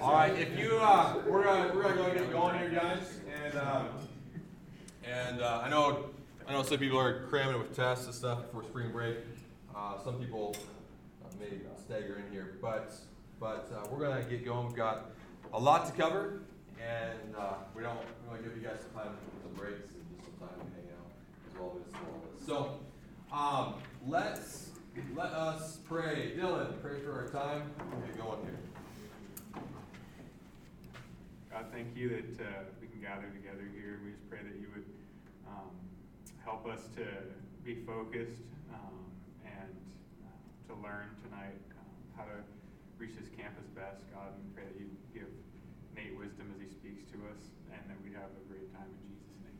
All right, if you, uh, we're gonna, we're gonna go get going here, guys, and, um, and, uh, I know, I know some people are cramming with tests and stuff before spring break. Uh, some people uh, may stagger in here, but, but, uh, we're gonna get going. We've got a lot to cover, and, uh, we don't, we wanna give you guys some time, some breaks, and just some time to hang out as well as all this. So, um, let's, let us pray. Dylan, pray for our time. We'll get going here. God, thank you that uh, we can gather together here. We just pray that you would um, help us to be focused um, and uh, to learn tonight um, how to reach this campus best, God. And pray that you give Nate wisdom as he speaks to us and that we have a great time in Jesus' name.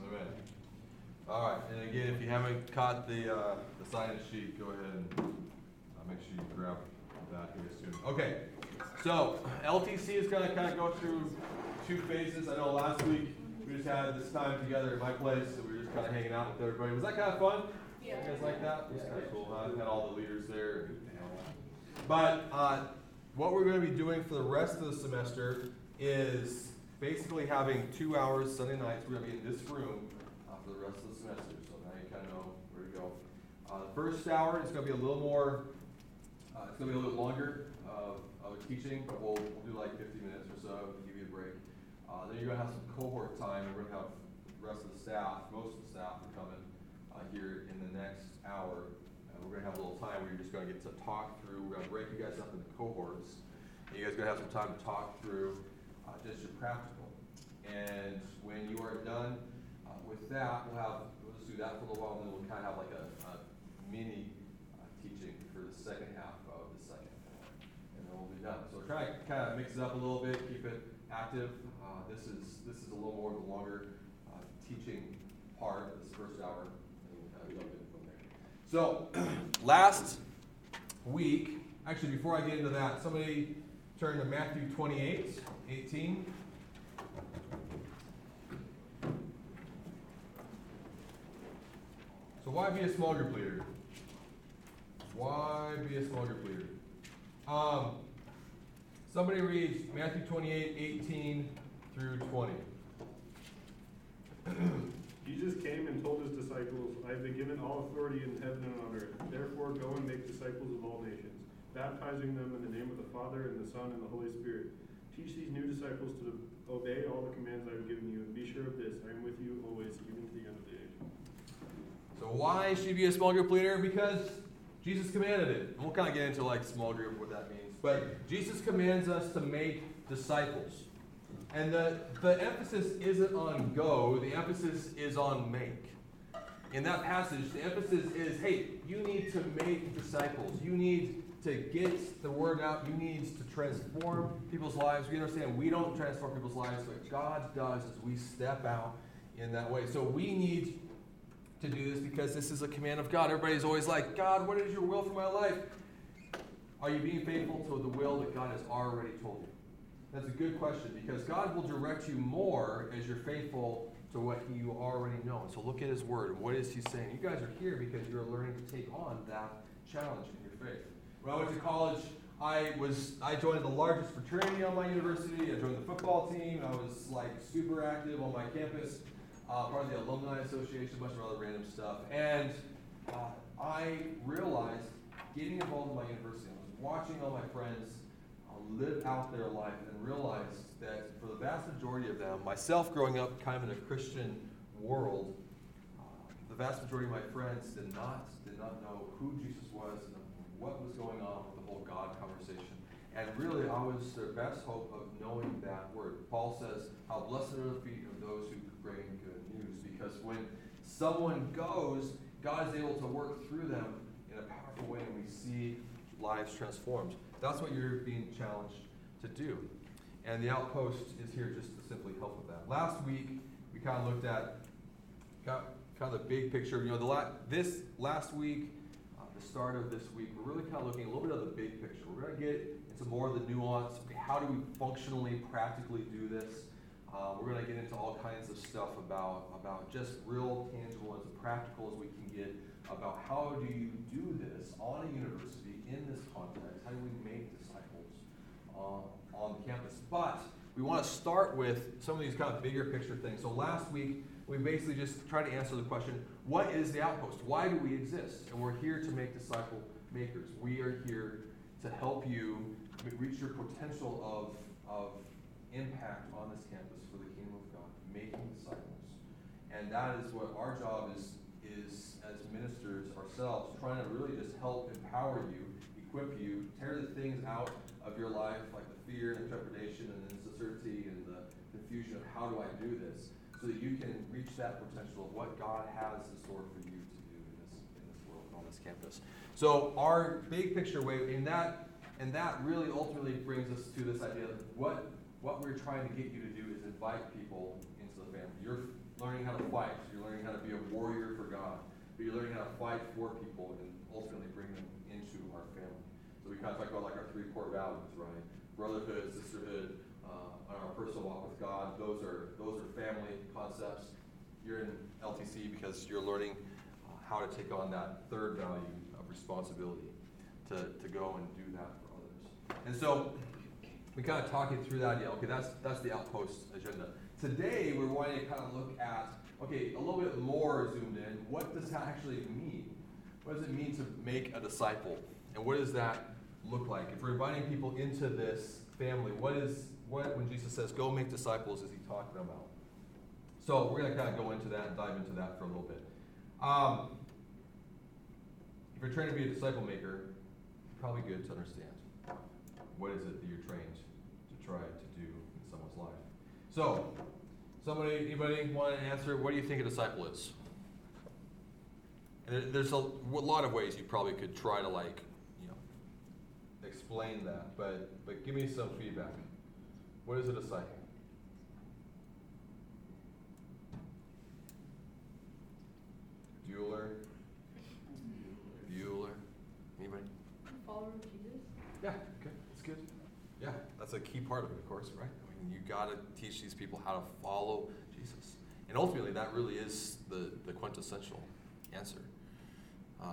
Amen. Amen. All right, and again, if you haven't caught the, uh, the sign-in sheet, go ahead and, uh, make sure you grab that here soon. Okay, so LTC is gonna kinda go through two phases. I know last week, we just had this time together at my place, so we were just kinda hanging out with everybody. Was that kinda fun? Yeah. You guys like that? It was kinda cool, huh? Had all the leaders there. and all that. But, uh, what we're gonna be doing for the rest of the semester is basically having two hours Sunday nights. We're gonna be in this room, uh, for the rest of the semester, so now you kinda know where to go. Uh, the first hour is gonna be a little more, uh, it's gonna be a little bit longer of, of a teaching, but we'll, we'll do like fifty minutes or so to give you a break. Uh, then you're gonna have some cohort time, we're gonna have the rest of the staff, most of the staff are coming, uh, here in the next hour. And we're gonna have a little time where you're just gonna get to talk through, we're gonna break you guys up into cohorts. And you guys are gonna have some time to talk through, uh, just your practical. And when you are done, uh, with that, we'll have, we'll just do that for a little while, and then we'll kind of have like a, a mini, uh, teaching for the second half of the second hour. And then we'll be done. So we're trying to kind of mix it up a little bit, keep it active. Uh, this is, this is a little more of a longer, uh, teaching part this first hour, and we'll kind of jump in from there. So, last week, actually, before I get into that, somebody turn to Matthew 28, 18. So why be a small group leader? Why be a small group leader? Um, somebody reads Matthew 28, 18 through 20. Jesus came and told his disciples, I have been given all authority in heaven and on earth. Therefore, go and make disciples of all nations, baptizing them in the name of the Father, and the Son, and the Holy Spirit. Teach these new disciples to obey all the commands I have given you, and be sure of this I am with you always, even to the end of the age. So why should you be a small group leader? Because Jesus commanded it. And We'll kind of get into like small group, what that means. But Jesus commands us to make disciples. And the, the emphasis isn't on go, the emphasis is on make. In that passage, the emphasis is hey, you need to make disciples. You need to get the word out. You need to transform people's lives. We understand we don't transform people's lives, but God does as we step out in that way. So we need to do this because this is a command of God. Everybody's always like, God, what is your will for my life? Are you being faithful to the will that God has already told you? That's a good question because God will direct you more as you're faithful to what you already know. So look at His Word. What is He saying? You guys are here because you're learning to take on that challenge in your faith. When I went to college, I was I joined the largest fraternity on my university. I joined the football team. I was like super active on my campus, uh, part of the alumni association, a bunch of other random stuff. And uh, I realized getting involved in my university, watching all my friends uh, live out their life and realized that for the vast majority of them, myself growing up kind of in a Christian world, uh, the vast majority of my friends did not did not know who Jesus was and what was going on with the whole God conversation. And really, I was their best hope of knowing that word. Paul says, How blessed are the feet of those who bring good news. Because when someone goes, God is able to work through them in a powerful way, and we see lives transformed. That's what you're being challenged to do. And the outpost is here just to simply help with that. Last week, we kind of looked at kind of the big picture. You know, the la- this last week, uh, the start of this week, we're really kind of looking a little bit of the big picture. We're going to get into more of the nuance. Okay, how do we functionally, practically do this? Uh, we're going to get into all kinds of stuff about about just real, tangible, as practical as we can get about how do you do this on a university in this context? How do we make disciples? uh, on campus. But we want to start with some of these kind of bigger picture things. So last week, we basically just tried to answer the question what is the outpost? Why do we exist? And we're here to make disciple makers. We are here to help you reach your potential of, of impact on this campus for the kingdom of God, making disciples. And that is what our job is, is as ministers ourselves, trying to really just help empower you, equip you, tear the things out of your life, like the fear and trepidation and the uncertainty and the confusion of how do I do this, so that you can reach that potential of what God has in store for you to do in this, in this world, on this campus. So our big picture way, in that, and that really ultimately brings us to this idea of what, what we're trying to get you to do is invite people into the family. Learning how to fight. So You're learning how to be a warrior for God. But you're learning how to fight for people and ultimately bring them into our family. So we kind of talk about like our three core values, right? Brotherhood, sisterhood, uh, on our personal walk with God. Those are those are family concepts. You're in LTC because you're learning uh, how to take on that third value of responsibility to, to go and do that for others. And so we kind of talk talking through that idea. Okay, that's that's the outpost agenda. Today, we're wanting to kind of look at, okay, a little bit more zoomed in. What does that actually mean? What does it mean to make a disciple? And what does that look like? If we're inviting people into this family, what is, what, when Jesus says, go make disciples, is he talking about? So we're going to kind of go into that and dive into that for a little bit. Um, if you're trying to be a disciple maker, it's probably good to understand what is it that you're trained to try to do in someone's life. So, somebody, anybody want to answer? What do you think a disciple is? And there's a, lot of ways you probably could try to like, you know, explain that. But but give me some feedback. What is a disciple? Bueller. Bueller. Anybody? Follower of Jesus? Yeah. Okay. That's good. Yeah, that's a key part of it, of course, right? I mean, you got to teach these people how to follow Jesus, and ultimately, that really is the the quintessential answer. Uh,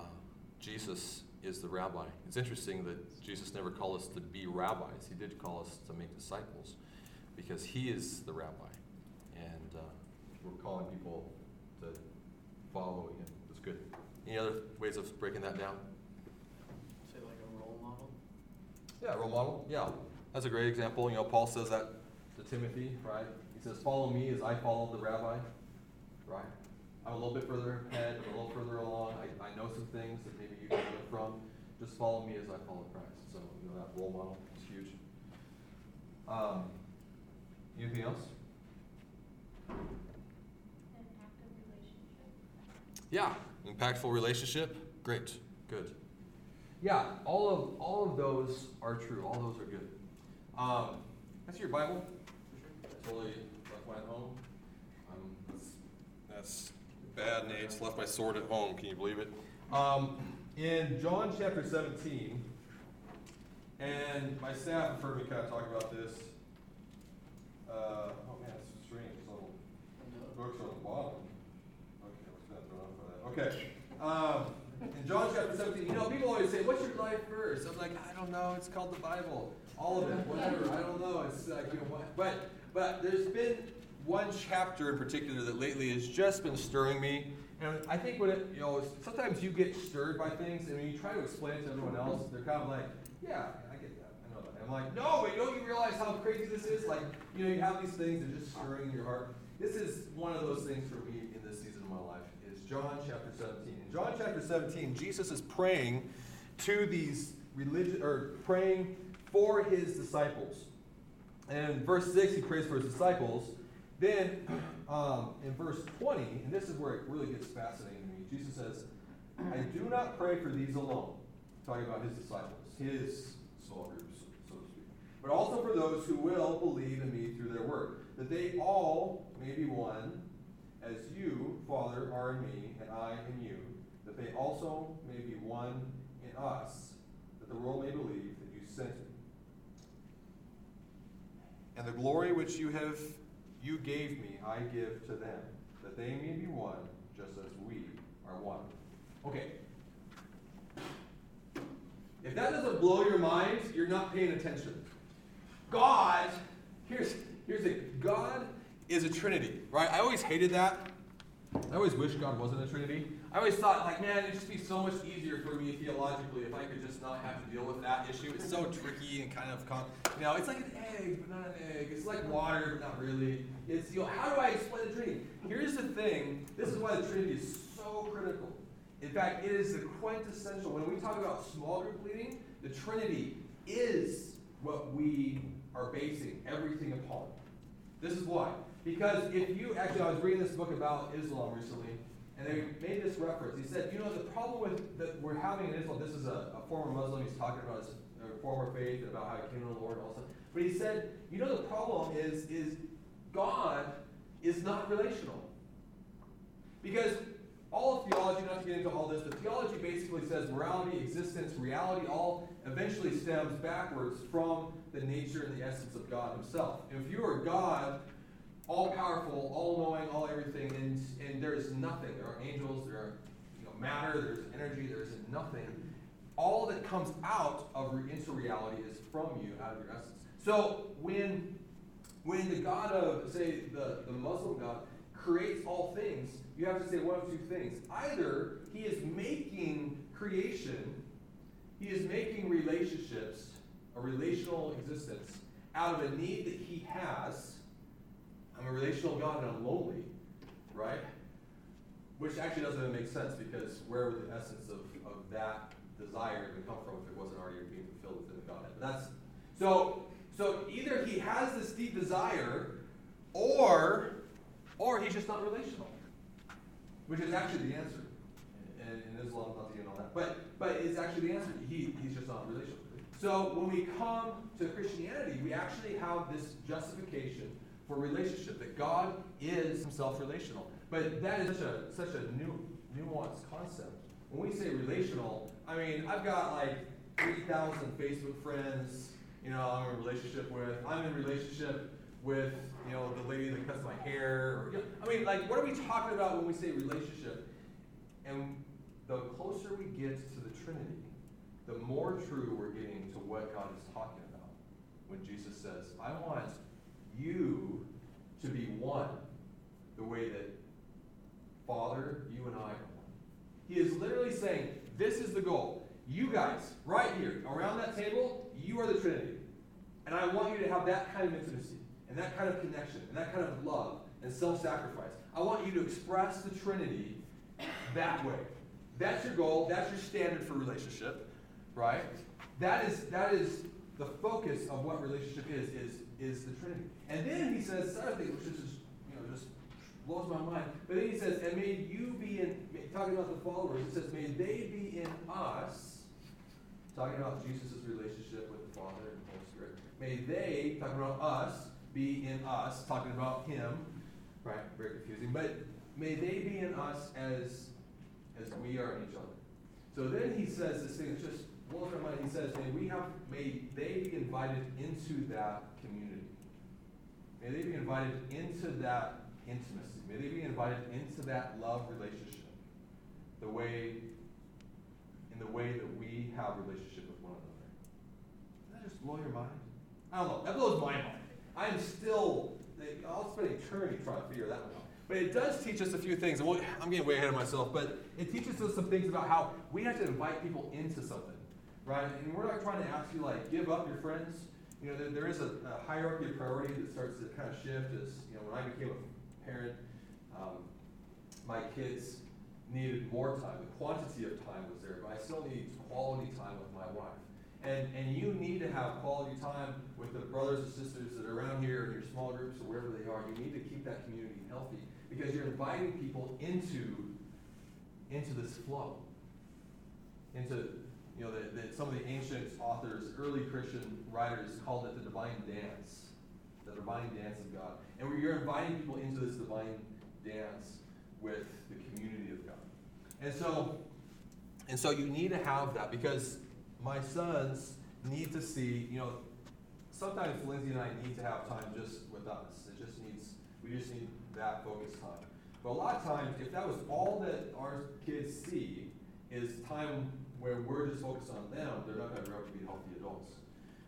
Jesus is the rabbi. It's interesting that Jesus never called us to be rabbis. He did call us to make disciples, because He is the rabbi, and uh, we're calling people to follow Him. That's good. Any other ways of breaking that down? Say like a role model? Yeah, role model. Yeah, that's a great example. You know, Paul says that to Timothy, right? He says, "Follow me as I follow the rabbi." Right? I'm a little bit further ahead, I'm a little further along. I, I know some things that maybe you can learn from. Just follow me as I follow Christ. So you know that role model is huge. Um, anything else? Yeah, impactful relationship. Great, good. Yeah, all of all of those are true. All those are good. Um, that's your Bible. Totally left mine at home. Um, that's, that's bad, Nate. Left my sword at home. Can you believe it? Um, in John chapter 17, and my staff have heard me kind of talk about this. Uh, oh man, it's strange. This little books on the bottom. Okay, what's that throw on for that? Okay. Um, in John chapter 17, you know, people always say, What's your life verse? I'm like, I don't know. It's called the Bible. All of it, whatever. I don't know. It's like, you know, what? But, but there's been one chapter in particular that lately has just been stirring me. And I think when it, you know, sometimes you get stirred by things, and when you try to explain it to everyone else, they're kind of like, Yeah, I get that. I know that. I'm like, No, but don't you realize how crazy this is? Like, you know, you have these things that are just stirring in your heart. This is one of those things for me in this season of my life. Is John chapter 17. In John chapter 17, Jesus is praying to these religious or praying for his disciples. And in verse 6, he prays for his disciples. Then um, in verse 20, and this is where it really gets fascinating to me, Jesus says, I do not pray for these alone, talking about his disciples, his groups, so to speak, but also for those who will believe in me through their word, that they all may be one, as you, Father, are in me, and I in you, that they also may be one in us, that the world may believe that you sent me. And the glory which you have you gave me, I give to them, that they may be one, just as we are one. Okay. If that doesn't blow your mind, you're not paying attention. God, here's here's it. God is a Trinity, right? I always hated that. I always wish God wasn't a Trinity. I always thought, like, man, it'd just be so much easier for me theologically if I could just not have to deal with that issue. It's so tricky and kind of, con- you know, it's like an egg, but not an egg. It's like water, but not really. It's, you know, how do I explain the Trinity? Here's the thing. This is why the Trinity is so critical. In fact, it is the quintessential. When we talk about small group leading, the Trinity is what we are basing everything upon. This is why. Because if you actually, I was reading this book about Islam recently, and they made this reference. He said, you know, the problem with that we're having in Islam, this is a, a former Muslim, he's talking about his uh, former faith and about how he came to the Lord and all that. But he said, you know, the problem is, is God is not relational. Because all of theology, not to get into all this, but theology basically says morality, existence, reality, all eventually stems backwards from the nature and the essence of God Himself. If you are God, all powerful, all knowing, all everything, and, and there is nothing. There are angels, there are you know, matter, there's energy, there's nothing. All that comes out of into reality is from you, out of your essence. So when when the God of, say, the, the Muslim God creates all things, you have to say one of two things. Either he is making creation, he is making relationships, a relational existence, out of a need that he has. I'm a relational God and I'm lonely, right? Which actually doesn't even make sense because where would the essence of, of that desire even come from if it wasn't already being fulfilled within the Godhead? But that's so so either he has this deep desire or or he's just not relational. Which is actually the answer. And in Islam, not to get all that. But but it's actually the answer. He, he's just not relational. So when we come to Christianity, we actually have this justification for relationship, that God is himself relational. But that is such a such a new nuanced concept. When we say relational, I mean I've got like 3,000 Facebook friends, you know, I'm in a relationship with. I'm in relationship with, you know, the lady that cuts my hair. Or, you know, I mean, like, what are we talking about when we say relationship? And the closer we get to the Trinity, the more true we're getting to what God is talking about. When Jesus says, I want you to be one the way that Father, you and I are one. He is literally saying, this is the goal. You guys, right here, around that table, you are the Trinity. And I want you to have that kind of intimacy, and that kind of connection, and that kind of love, and self sacrifice. I want you to express the Trinity that way. That's your goal, that's your standard for relationship, right? That is, that is the focus of what relationship is, is, is the Trinity. And then he says this other thing, which is just, you know, just blows my mind. But then he says, and may you be in, talking about the followers, he says, may they be in us, talking about Jesus' relationship with the Father and the Holy Spirit. May they, talking about us, be in us, talking about him, right? Very confusing. But may they be in us as, as we are in each other. So then he says this thing that just mind. He says, may we have, may they be invited into that community. May they be invited into that intimacy. May they be invited into that love relationship. The way, in the way that we have relationship with one another. Does that just blow your mind? I don't know. That blows my mind. I am still, I'll spend eternity trying to figure that one out. But it does teach us a few things. I'm getting way ahead of myself, but it teaches us some things about how we have to invite people into something, right? And we're not trying to ask you, like, give up your friends. You know, there, there is a, a hierarchy of priority that starts to kind of shift as, you know, when I became a parent, um, my kids needed more time. The quantity of time was there, but I still need quality time with my wife. And, and you need to have quality time with the brothers and sisters that are around here in your small groups or wherever they are. You need to keep that community healthy because you're inviting people into, into this flow. Into, you know, that that some of the ancient authors, early Christian writers called it the divine dance. The divine dance of God. And where you're inviting people into this divine dance with the community of God. And so, and so you need to have that because my sons need to see, you know, sometimes Lindsay and I need to have time just with us. It just needs, we just need that focused time. But a lot of times, if that was all that our kids see, is time where we're just focused on them, they're not going to grow up to be healthy adults.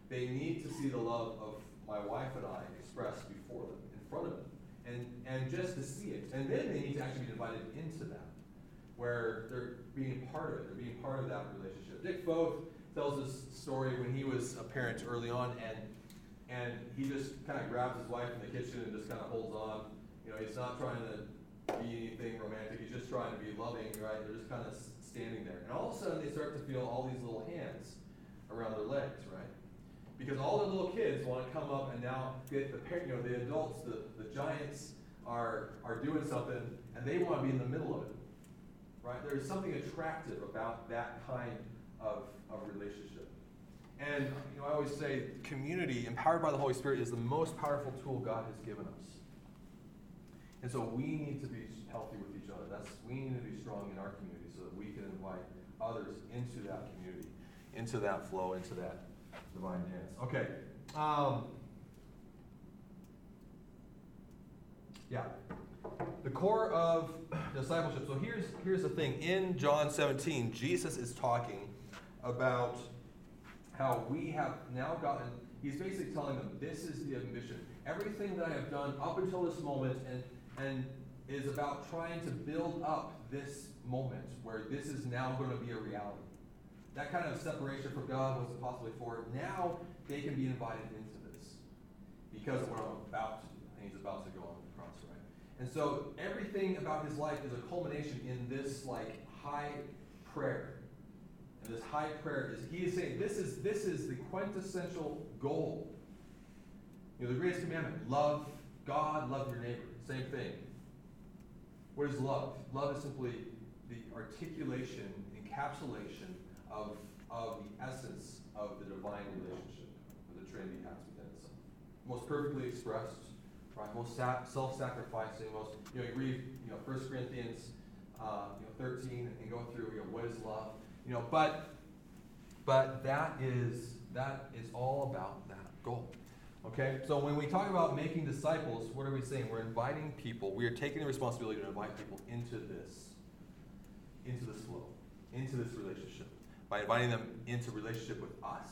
They need to see the love of my wife and I expressed before them, in front of them, and, and just to see it. And then they need to actually be invited into that, where they're being part of it, they're being part of that relationship. Dick Foth tells this story when he was a parent early on, and, and he just kind of grabs his wife in the kitchen and just kind of holds on. You know, he's not trying to be anything romantic, he's just trying to be loving, right? They're just kind of standing there. And all of a sudden, they start to feel all these little hands around their legs, right? Because all the little kids want to come up and now get the parent, you know, the adults, the, the giants are, are doing something and they want to be in the middle of it, right? There's something attractive about that kind of, of relationship. And, you know, I always say community, empowered by the Holy Spirit, is the most powerful tool God has given us. And so we need to be healthy with each other. That's, we need to be strong in our community we can invite others into that community, into that flow, into that divine dance. Okay. Um, yeah. The core of discipleship. So here's here's the thing. In John 17, Jesus is talking about how we have now gotten. He's basically telling them this is the ambition. Everything that I have done up until this moment, and and is about trying to build up this moment where this is now going to be a reality. That kind of separation from God was impossible before. Now they can be invited into this because of what I'm about to do. And he's about to go on the cross, right? And so everything about his life is a culmination in this like high prayer. And this high prayer is he is saying this is this is the quintessential goal. You know, the greatest commandment, love God, love your neighbor. Same thing. What is love? Love is simply the articulation, encapsulation of, of the essence of the divine relationship that the Trinity has within itself. Most perfectly expressed, right? Most sa- self-sacrificing. Most you know, you read you know First Corinthians uh, you know 13 and go through you know what is love. You know, but but that is that is all about that goal. Okay, so when we talk about making disciples, what are we saying? We're inviting people. We are taking the responsibility to invite people into this, into this flow, into this relationship by inviting them into relationship with us.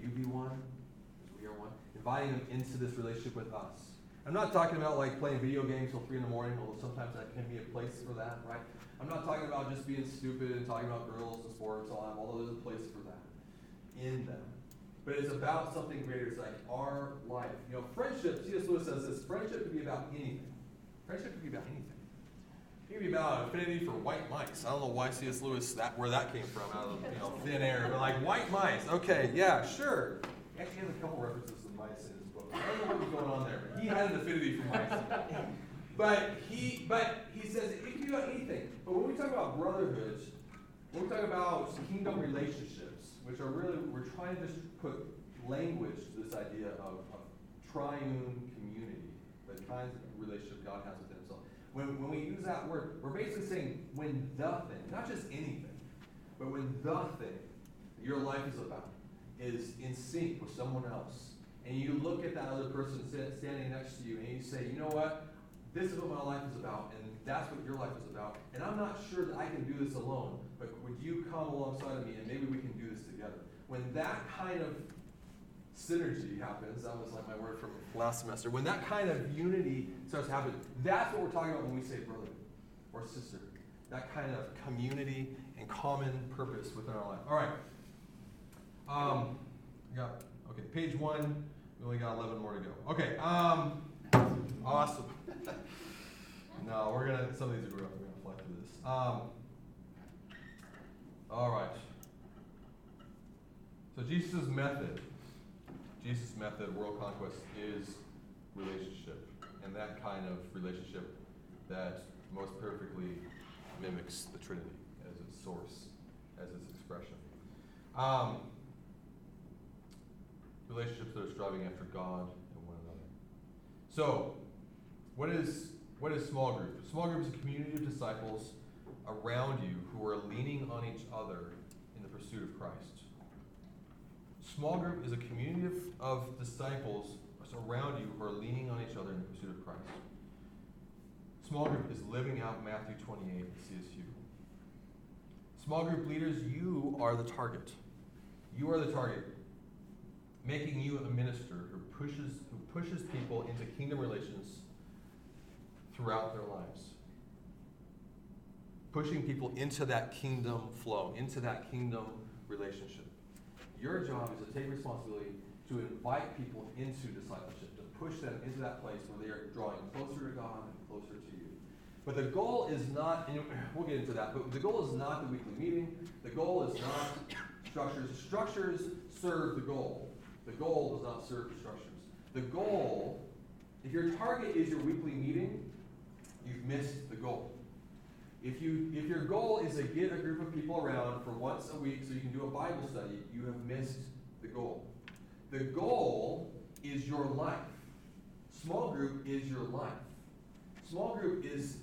You be one, we are one. Inviting them into this relationship with us. I'm not talking about like playing video games till three in the morning, although sometimes that can be a place for that, right? I'm not talking about just being stupid and talking about girls and sports, all that, although there's a place for that in them. But it's about something greater. It's like our life. You know, friendship, C.S. Lewis says this friendship could be about anything. Friendship could be about anything. It could be about affinity for white mice. I don't know why C.S. Lewis that where that came from out of you know thin air, but like white mice. Okay, yeah, sure. He actually has a couple references to mice in his book. I don't know what was going on there, but he had an affinity for mice. But he but he says it can be about anything. But when we talk about brotherhoods, when we talk about kingdom relationships, which are really we're trying to just put language to this idea of, of triune community, the kinds of relationship God has within himself. When, when we use that word, we're basically saying when the thing, not just anything, but when the thing your life is about is in sync with someone else, and you look at that other person standing next to you and you say, you know what? This is what my life is about, and that's what your life is about. And I'm not sure that I can do this alone, but would you come alongside of me and maybe we can do this together? When that kind of synergy happens, that was like my word from last semester, when that kind of unity starts to happen, that's what we're talking about when we say brother or sister. That kind of community and common purpose within our life. All right. Um, got, okay, page one. We only got 11 more to go. Okay. Um, awesome. no, we're going to, some of these are going to fly through this. Um, all right. So Jesus' method, Jesus' method, world conquest, is relationship. And that kind of relationship that most perfectly mimics the Trinity as its source, as its expression. Um, relationships that are striving after God and one another. So, what is what is small group? Small group is a community of disciples around you who are leaning on each other in the pursuit of Christ. Small group is a community of, of disciples around you who are leaning on each other in the pursuit of Christ. Small group is living out Matthew 28 at CSU. Small group leaders, you are the target. You are the target. making you a minister who pushes who pushes people into kingdom relations throughout their lives. Pushing people into that kingdom flow, into that kingdom relationship. Your job is to take responsibility to invite people into discipleship, to push them into that place where they are drawing closer to God and closer to you. But the goal is not, and we'll get into that, but the goal is not the weekly meeting. The goal is not structures. Structures serve the goal. The goal does not serve the structures. The goal, if your target is your weekly meeting, you've missed the goal. If, you, if your goal is to get a group of people around for once a week so you can do a Bible study, you have missed the goal. The goal is your life. Small group is your life. Small group is,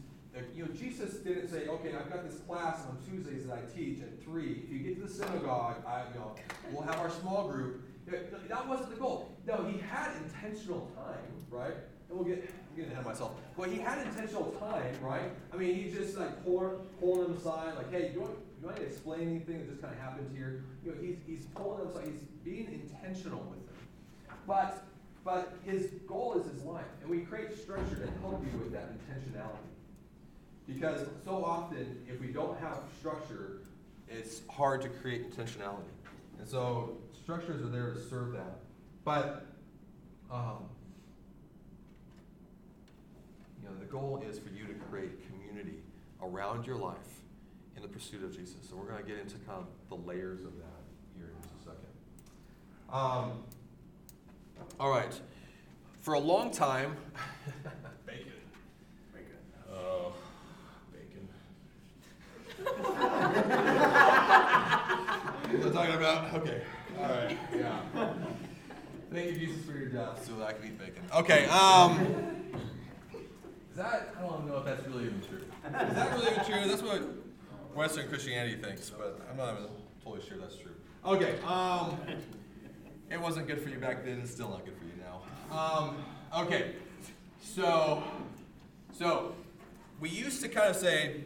you know, Jesus didn't say, okay, I've got this class on Tuesdays that I teach at 3. If you get to the synagogue, I, you know, we'll have our small group. That wasn't the goal. No, he had intentional time, right? And we'll get, I'm getting ahead of myself. Well, he had intentional time, right? I mean, he just like pull, pulling them aside, like, hey, you want, you want to explain anything that just kind of happened here? You know, he's, he's pulling them aside. He's being intentional with them. But, but his goal is his life. And we create structure to help you with that intentionality. Because so often, if we don't have structure, it's hard to create intentionality. And so structures are there to serve that. But um, you know, the goal is for you to create community around your life in the pursuit of Jesus. So we're going to get into kind of the layers of that here in just a second. Um, all right. For a long time, bacon. bacon. Oh, bacon. What talking about? Okay. All right. Yeah. Thank you, Jesus, for your death so that I can eat bacon. Okay. Um. That? I don't know if that's really even true. Is that really even true? That's what Western Christianity thinks, but I'm not even totally sure that's true. Okay. Um. It wasn't good for you back then. It's still not good for you now. Um. Okay. So. So. We used to kind of say.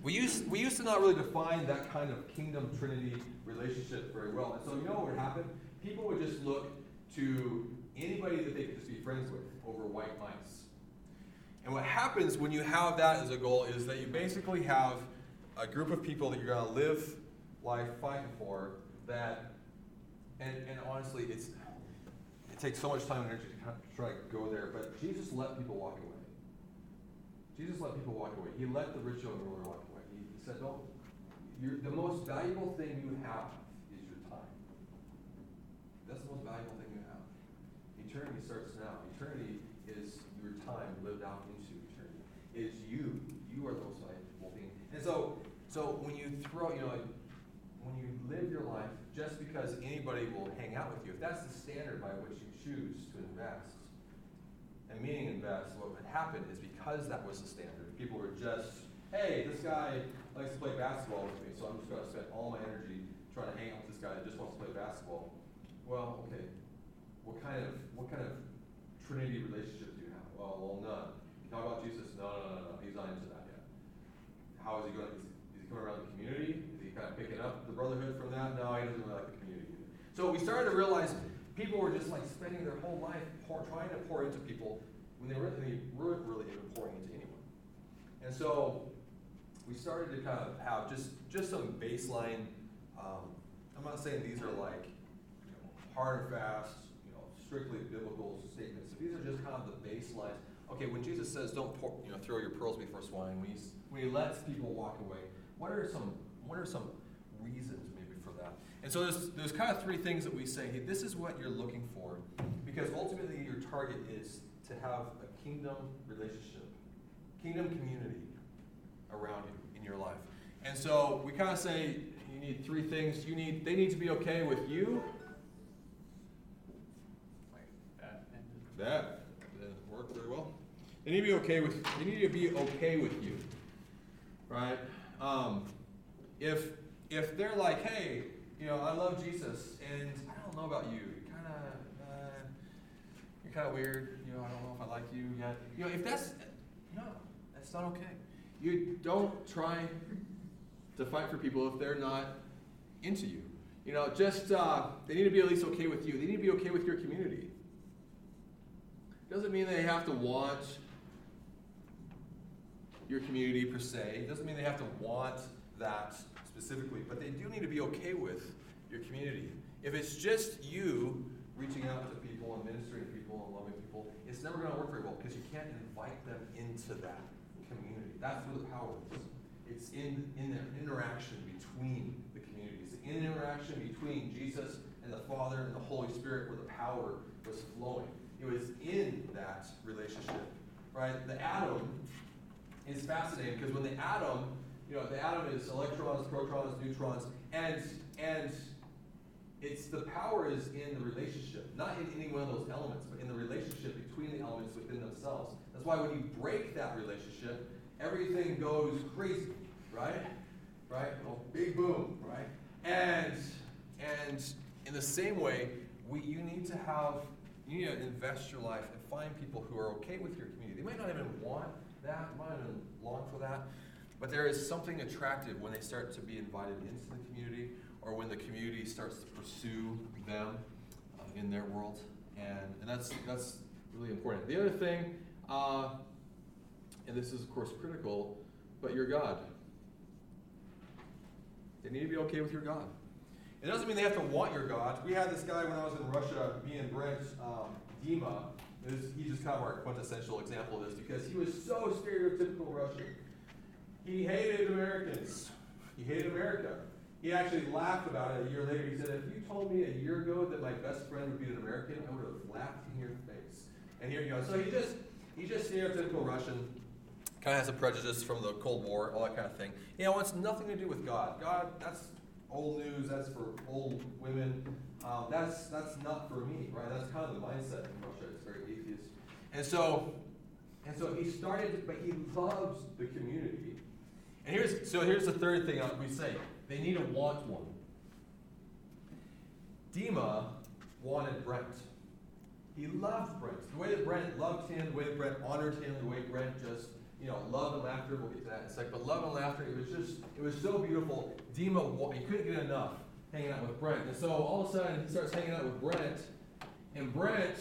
We used, we used to not really define that kind of kingdom trinity relationship very well. And so you know what would happen? People would just look to anybody that they could just be friends with over white mice. And what happens when you have that as a goal is that you basically have a group of people that you're going to live life fighting for that, and, and honestly, it's, it takes so much time and energy to kind of try to go there, but Jesus let people walk away. Jesus let people walk away. He let the rich young ruler walk away. He, he said, "No, you're, the most valuable thing you have is your time. That's the most valuable thing you have. Eternity starts now. Eternity is your time lived out. It is you. You are the most valuable thing. And so, so when you throw, you know, when you live your life just because anybody will hang out with you, if that's the standard by which you choose to invest, and meaning invest, what would happen is because that was the standard, people were just, hey, this guy likes to play basketball with me, so I'm just going to spend all my energy trying to hang out with this guy that just wants to play basketball. Well, okay, what kind of what kind of Trinity relationship do you have? Well. You talk about Jesus? No, no, no, no, he's not into that yet. How is he going? Is, is he coming around the community? Is he kind of picking up the brotherhood from that? No, he doesn't really like the community. So we started to realize people were just like spending their whole life pour, trying to pour into people when they really weren't really even pouring into anyone. And so we started to kind of have just just some baseline. Um, I'm not saying these are like you know, hard and fast, you know, strictly biblical statements. These are just kind of the baselines. Okay, when Jesus says, "Don't pour, you know, throw your pearls before swine," when he when he lets people walk away, what are some what are some reasons maybe for that? And so there's there's kind of three things that we say. Hey, this is what you're looking for, because ultimately your target is to have a kingdom relationship, kingdom community around you in your life. And so we kind of say you need three things. You need they need to be okay with you. That. That didn't work very well. They need to be okay with they need to be okay with you. Right? Um, if if they're like, hey, you know, I love Jesus and I don't know about you. You're kinda uh, you're kinda weird, you know, I don't know if I like you yet. You know, if that's no, that's not okay. You don't try to fight for people if they're not into you. You know, just uh, they need to be at least okay with you. They need to be okay with your community. Doesn't mean they have to want your community per se. Doesn't mean they have to want that specifically, but they do need to be okay with your community. If it's just you reaching out to people and ministering to people and loving people, it's never going to work very well because you can't invite them into that community. That's where the power is. It's in, in the interaction between the communities, the interaction between Jesus and the Father and the Holy Spirit where the power was flowing. It was in that relationship, right? The atom is fascinating because when the atom, you know, the atom is electrons, protons, neutrons, and and it's the power is in the relationship, not in any one of those elements, but in the relationship between the elements within themselves. That's why when you break that relationship, everything goes crazy, right? Right? Well, big boom, right? And and in the same way, we you need to have you need to invest your life and find people who are okay with your community. They might not even want that, might even long for that, but there is something attractive when they start to be invited into the community or when the community starts to pursue them uh, in their world. And, and that's, that's really important. The other thing, uh, and this is of course critical, but your God. They need to be okay with your God. It doesn't mean they have to want your God. We had this guy when I was in Russia, me and Brent um, Dima. This, he's just kind of our quintessential example of this because he was so stereotypical Russian. He hated Americans. He hated America. He actually laughed about it a year later. He said, If you told me a year ago that my best friend would be an American, I would have laughed in your face. And here you go. So he just he's just stereotypical Russian. Kind of has a prejudice from the Cold War, all that kind of thing. You know, wants nothing to do with God. God, that's old news. That's for old women. Um, that's that's not for me, right? That's kind of the mindset in Russia. It's very atheist. And so, and so he started, but he loves the community. And here's so here's the third thing we say: they need a want one. Dima wanted Brent. He loved Brent. The way that Brent loved him, the way that Brent honored him, the way Brent just you know, love and laughter. We'll get to that in a second. But love and laughter, it was just, it was so beautiful. Dima, he couldn't get enough hanging out with Brent. And so all of a sudden, he starts hanging out with Brent. And Brent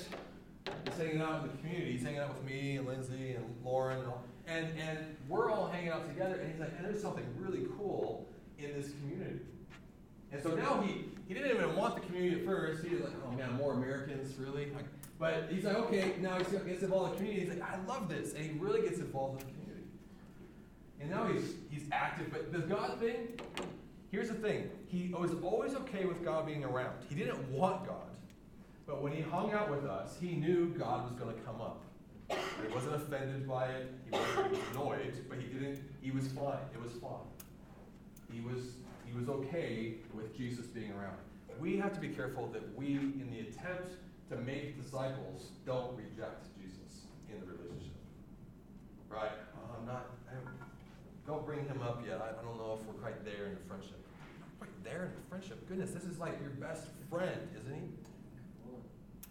is hanging out in the community. He's hanging out with me and Lindsay and Lauren. And, all, and, and we're all hanging out together. And he's like, and there's something really cool in this community. And so now he, he didn't even want the community at first. He was like, oh man, more Americans, really? Like, but he's like, okay, now he gets involved in the community. He's like, I love this. And he really gets involved in the community. And now he's, he's active. But the God thing, here's the thing. He was always okay with God being around. He didn't want God. But when he hung out with us, he knew God was going to come up. He wasn't offended by it. He wasn't annoyed, but he didn't. He was fine. It was fine. He was he was okay with Jesus being around. We have to be careful that we, in the attempt to make disciples don't reject Jesus in the relationship. Right? Uh, I'm not, I don't bring him up yet. I, I don't know if we're quite there in the friendship. Quite there in the friendship? Goodness, this is like your best friend, isn't he?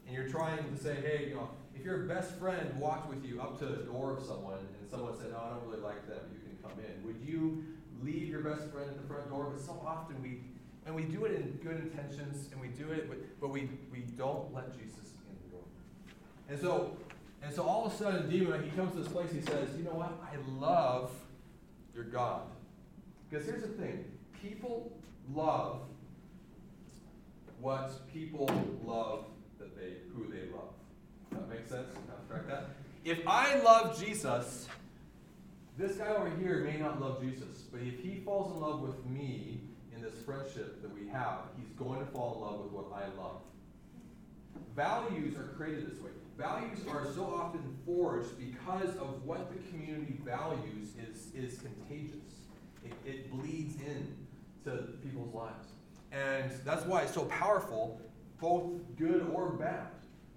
And you're trying to say, hey, you know, if your best friend walked with you up to the door of someone and someone said, no, I don't really like them, you can come in, would you leave your best friend at the front door? But so often we and we do it in good intentions, and we do it, but, but we, we don't let Jesus in the door. And so, and so all of a sudden, Dima, he comes to this place, he says, You know what? I love your God. Because here's the thing people love what people love that they who they love. Does that make sense? Abstract that. If I love Jesus, this guy over here may not love Jesus, but if he falls in love with me, in this friendship that we have, he's going to fall in love with what I love. Values are created this way. Values are so often forged because of what the community values is, is contagious. It, it bleeds in to people's lives. And that's why it's so powerful, both good or bad.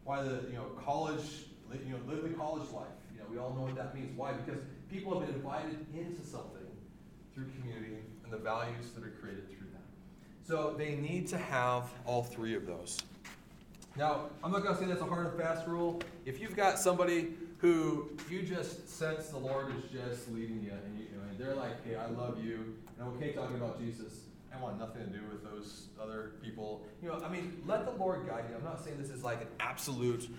Why the you know college, you know, live the college life. You know, we all know what that means. Why? Because people have been invited into something through community and the values that are created through that. So they need to have all three of those. Now, I'm not going to say that's a hard and fast rule. If you've got somebody who you just sense the Lord is just leading you, and, you, and they're like, hey, I love you, and I'm okay talking about Jesus, I want nothing to do with those other people. You know, I mean, let the Lord guide you. I'm not saying this is like an absolute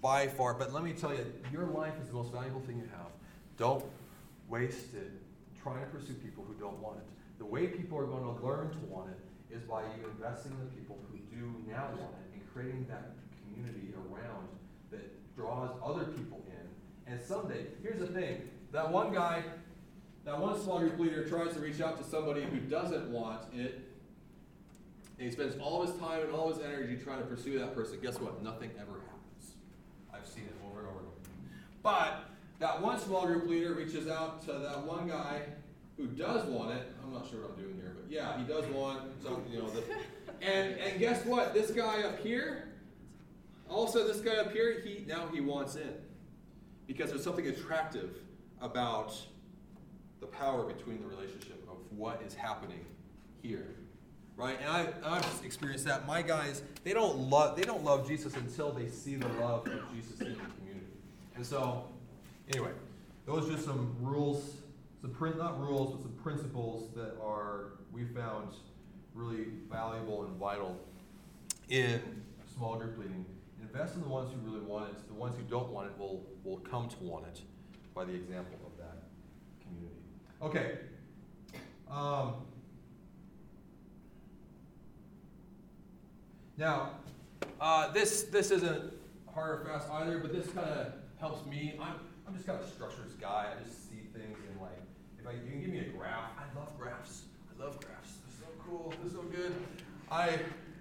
by far, but let me tell you, your life is the most valuable thing you have. Don't waste it trying to pursue people who don't want it. The way people are going to learn to want it is by you investing in the people who do now want it and creating that community around that draws other people in. And someday, here's the thing that one guy, that one small group leader tries to reach out to somebody who doesn't want it, and he spends all his time and all his energy trying to pursue that person. Guess what? Nothing ever happens. I've seen it over and over and over. But that one small group leader reaches out to that one guy who does want it. I'm not sure what I'm doing here, but yeah, he does want some, you know, and and guess what? This guy up here, also this guy up here, he now he wants in because there's something attractive about the power between the relationship of what is happening here right and I, i've experienced that my guys they don't love they don't love jesus until they see the love of jesus in the community and so anyway those are just some rules some print not rules but some principles that are we found really valuable and vital in small group leading invest in the ones who really want it the ones who don't want it will will come to want it by the example of that community okay um, Now, uh, this this isn't hard or fast either, but this kind of helps me. I'm I'm just kind of a structures guy. I just see things if I you can give me a graph, I love graphs. I love graphs. They're so cool. They're so good. I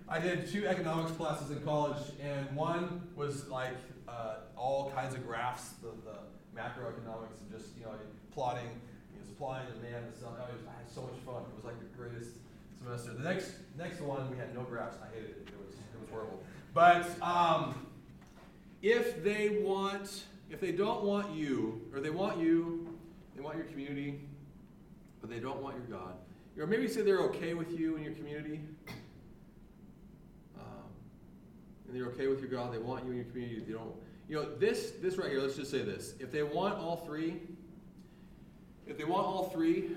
I did two economics classes in college, and one was like uh, all kinds of graphs, the, the macroeconomics, and just you know plotting you know, supply and demand and stuff. I, was, I had so much fun. It was like the greatest semester. The next next one we had no graphs. I hated it. It was it was horrible. But um, if they want, if they don't want you, or they want you, they want your community, they don't want your God, or maybe say they're okay with you and your community, um, and they're okay with your God, they want you and your community, they don't. You know, this this right here. Let's just say this: if they want all three, if they want all three,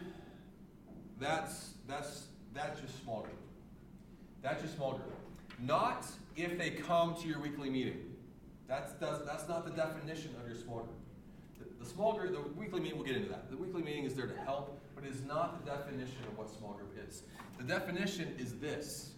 that's that's that's just small group. That's your small group. Not if they come to your weekly meeting. That's, that's, that's not the definition of your small group. The, the small group, the weekly meeting, we'll get into that. The weekly meeting is there to help, is not the definition of what small group is. The definition is this.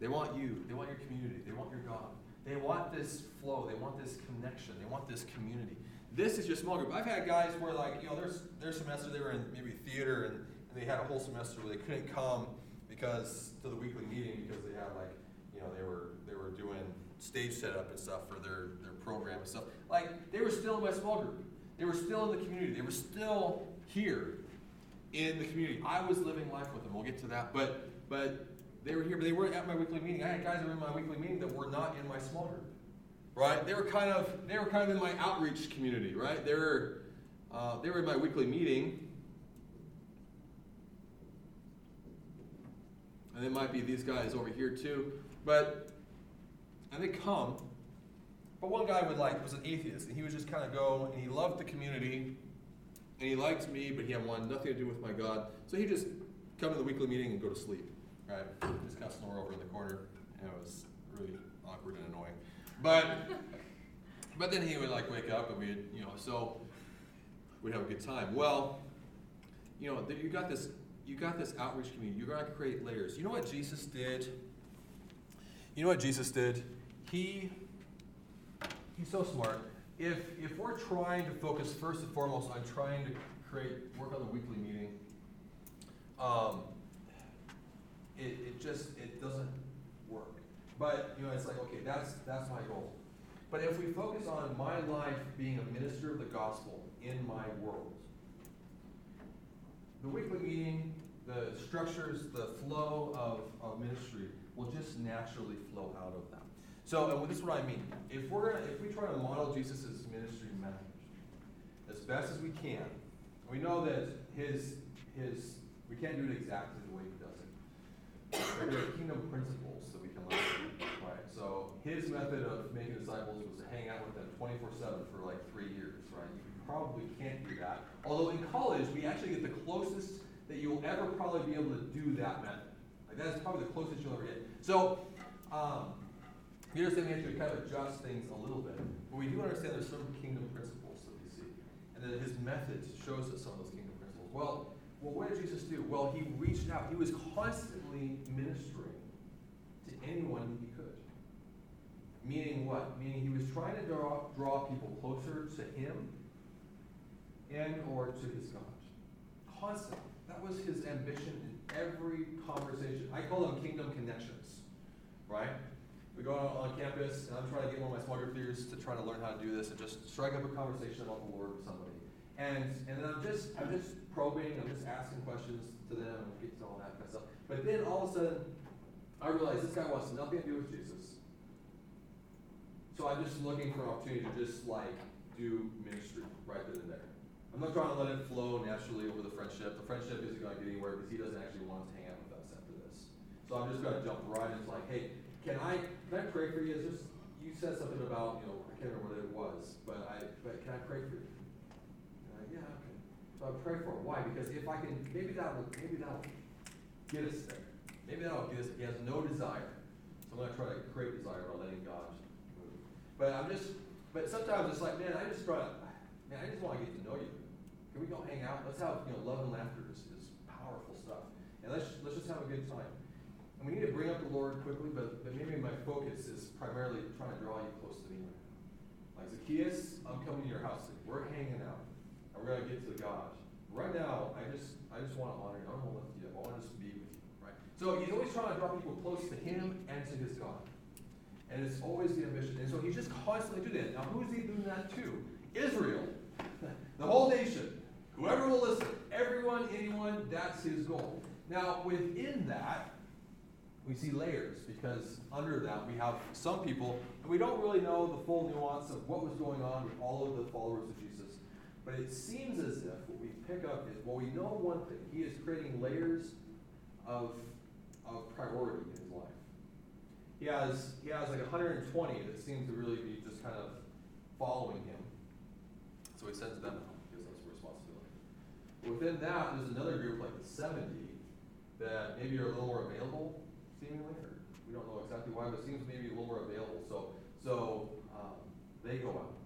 They want you, they want your community, they want your God. They want this flow, they want this connection, they want this community. This is your small group. I've had guys where, like, you know, there's their semester they were in maybe theater and, and they had a whole semester where they couldn't come because to the weekly meeting because they had like you know they were they were doing stage setup and stuff for their their program and stuff. Like they were still in my small group. They were still in the community. They were still here in the community. I was living life with them. We'll get to that. But but they were here but they weren't at my weekly meeting. I had guys that were in my weekly meeting that were not in my small group right? They were kind of they were kind of in my outreach community right? They were uh, they were in my weekly meeting. And it might be these guys over here too. But and they come. But one guy would like was an atheist, and he would just kind of go, and he loved the community, and he liked me, but he had wanted nothing to do with my God. So he just come to the weekly meeting and go to sleep. Right? Just kind of snore over in the corner, and it was really awkward and annoying. But but then he would like wake up, and we'd you know so we'd have a good time. Well, you know you got this you got this outreach community. You're going to create layers. You know what Jesus did? You know what Jesus did? He he's so smart. If if we're trying to focus first and foremost on trying to create work on the weekly meeting, um, it, it just it doesn't work. But you know, it's like okay, that's that's my goal. But if we focus on my life being a minister of the gospel in my world, the weekly meeting, the structures, the flow of, of ministry will just naturally flow out of that. So, and this is what I mean. If we're gonna, if we try to model Jesus' ministry method as best as we can, we know that his his we can't do it exactly the way he does it. But There are kingdom principles that we can learn. Right. So his method of making disciples was to hang out with them 24/7 for like three years. Right. You probably can't do that. Although in college we actually get the closest that you'll ever probably be able to do that method. Like that is probably the closest you'll ever get. So, um, you understand we have to kind of adjust things a little bit, but we do understand there's some kingdom principles that we see, and that his method shows us some of those kingdom principles. Well, well, what did Jesus do? Well, he reached out. He was constantly ministering to anyone he could. Meaning what? Meaning he was trying to draw, draw people closer to him and or to his God. Constantly. That was his ambition in every conversation. I call them kingdom connections. Right? We go out on campus and I'm trying to get one of my small group leaders to try to learn how to do this and just strike up a conversation about the Lord with somebody. And and then I'm just I'm just probing, I'm just asking questions to them and get to all that kind of stuff. But then all of a sudden I realize this guy wants nothing to do with Jesus. So I'm just looking for an opportunity to just like do ministry right then and there. I'm not trying to let it flow naturally over the friendship. The friendship isn't going to get anywhere because he doesn't actually want to hang out with us after this. So I'm just going to jump right into like, hey, can I can I pray for you? Is just you said something about you know I can't remember what it was, but I but can I pray for you? Uh, I, yeah, okay. So I pray for him. Why? Because if I can, maybe that will maybe that will get us there. Maybe that will get us. He has no desire, so I'm to try to create desire by letting God move. But I'm just. But sometimes it's like, man, I just try. Man, I just want to get to know you. Can we go hang out? Let's have you know love and laughter is, is powerful stuff, and let's let's just have a good time. And we need to bring up the Lord quickly, but, but maybe my focus is primarily trying to draw you close to me now. Like Zacchaeus, I'm coming to your house. We're hanging out, and we're gonna get to God. Right now, I just I just want to honor you. I don't want to lift you up. I want to just be with you. Right. So he's always trying to draw people close to him and to his God. And it's always the ambition. And so he's just constantly doing that. Now, who's he doing that to? Israel. the whole nation. Whoever will listen. Everyone, anyone, that's his goal. Now, within that, we see layers because under that we have some people, and we don't really know the full nuance of what was going on with all of the followers of Jesus. But it seems as if what we pick up is, well, we know one thing. He is creating layers of, of priority in his life. He has, he has like 120 that seem to really be just kind of following him. So he sends them out because that's a responsibility. But Within that, there's another group like the 70 that maybe are a little more available, seemingly, or we don't know exactly why, but it seems maybe a little more available. So, so um, they go out.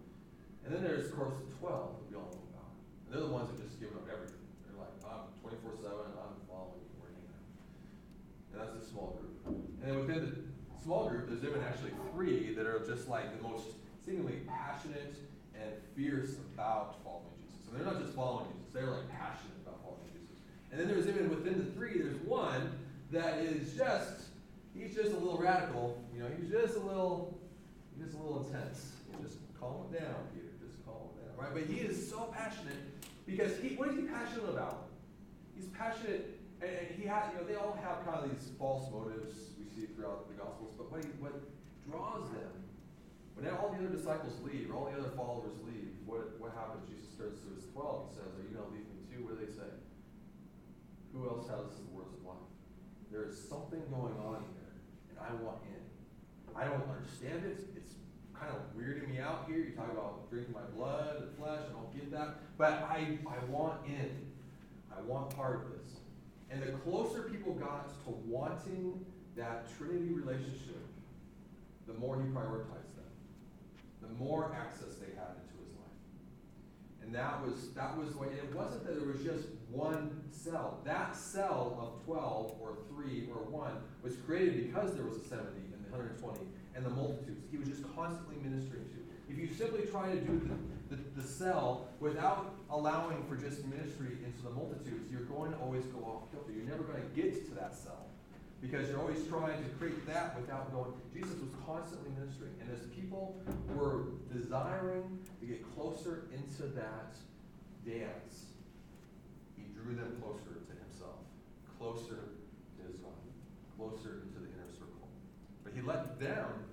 And then there's, of course, the 12 that we all know about. And they're the ones that just give up everything. They're like, I'm 24 7, I'm following you, we're hanging out. And that's a small group. And then within the small group, there's even actually three that are just like the most seemingly passionate and fierce about following Jesus. And they're not just following Jesus, they're like passionate about following Jesus. And then there's even within the three, there's one that is just, he's just a little radical. You know, he's just a little, he's just a little intense. Just calm it down, Peter. Just calm it down. Right? But he is so passionate because he, what is he passionate about? He's passionate, and, and he has, you know, they all have kind of these false motives we see throughout the Gospels, but what, he, what draws them, when all the other disciples leave, or all the other followers leave, what, what happens? Jesus turns to his 12 and says, Are you going to leave me too? What do they say? Who else has the words of life? There is something going on here, and I want in. I don't understand it. It's kind of weirding me out here. You talk about drinking my blood and flesh. And I don't get that. But I, I want in. I want part of this. And the closer people got to wanting that Trinity relationship, the more he prioritized them. The more access they had. And that was that was the way. It wasn't that there was just one cell. That cell of 12 or 3 or 1 was created because there was a 70 and the 120 and the multitudes. He was just constantly ministering to. If you simply try to do the, the, the cell without allowing for just ministry into the multitudes, you're going to always go off kilter. You're never going to get to that cell because you're always trying to create that without going. Jesus was constantly ministering. And as people were desiring to get closer into that dance, he drew them closer to himself, closer to his God, closer into the inner circle. But he let them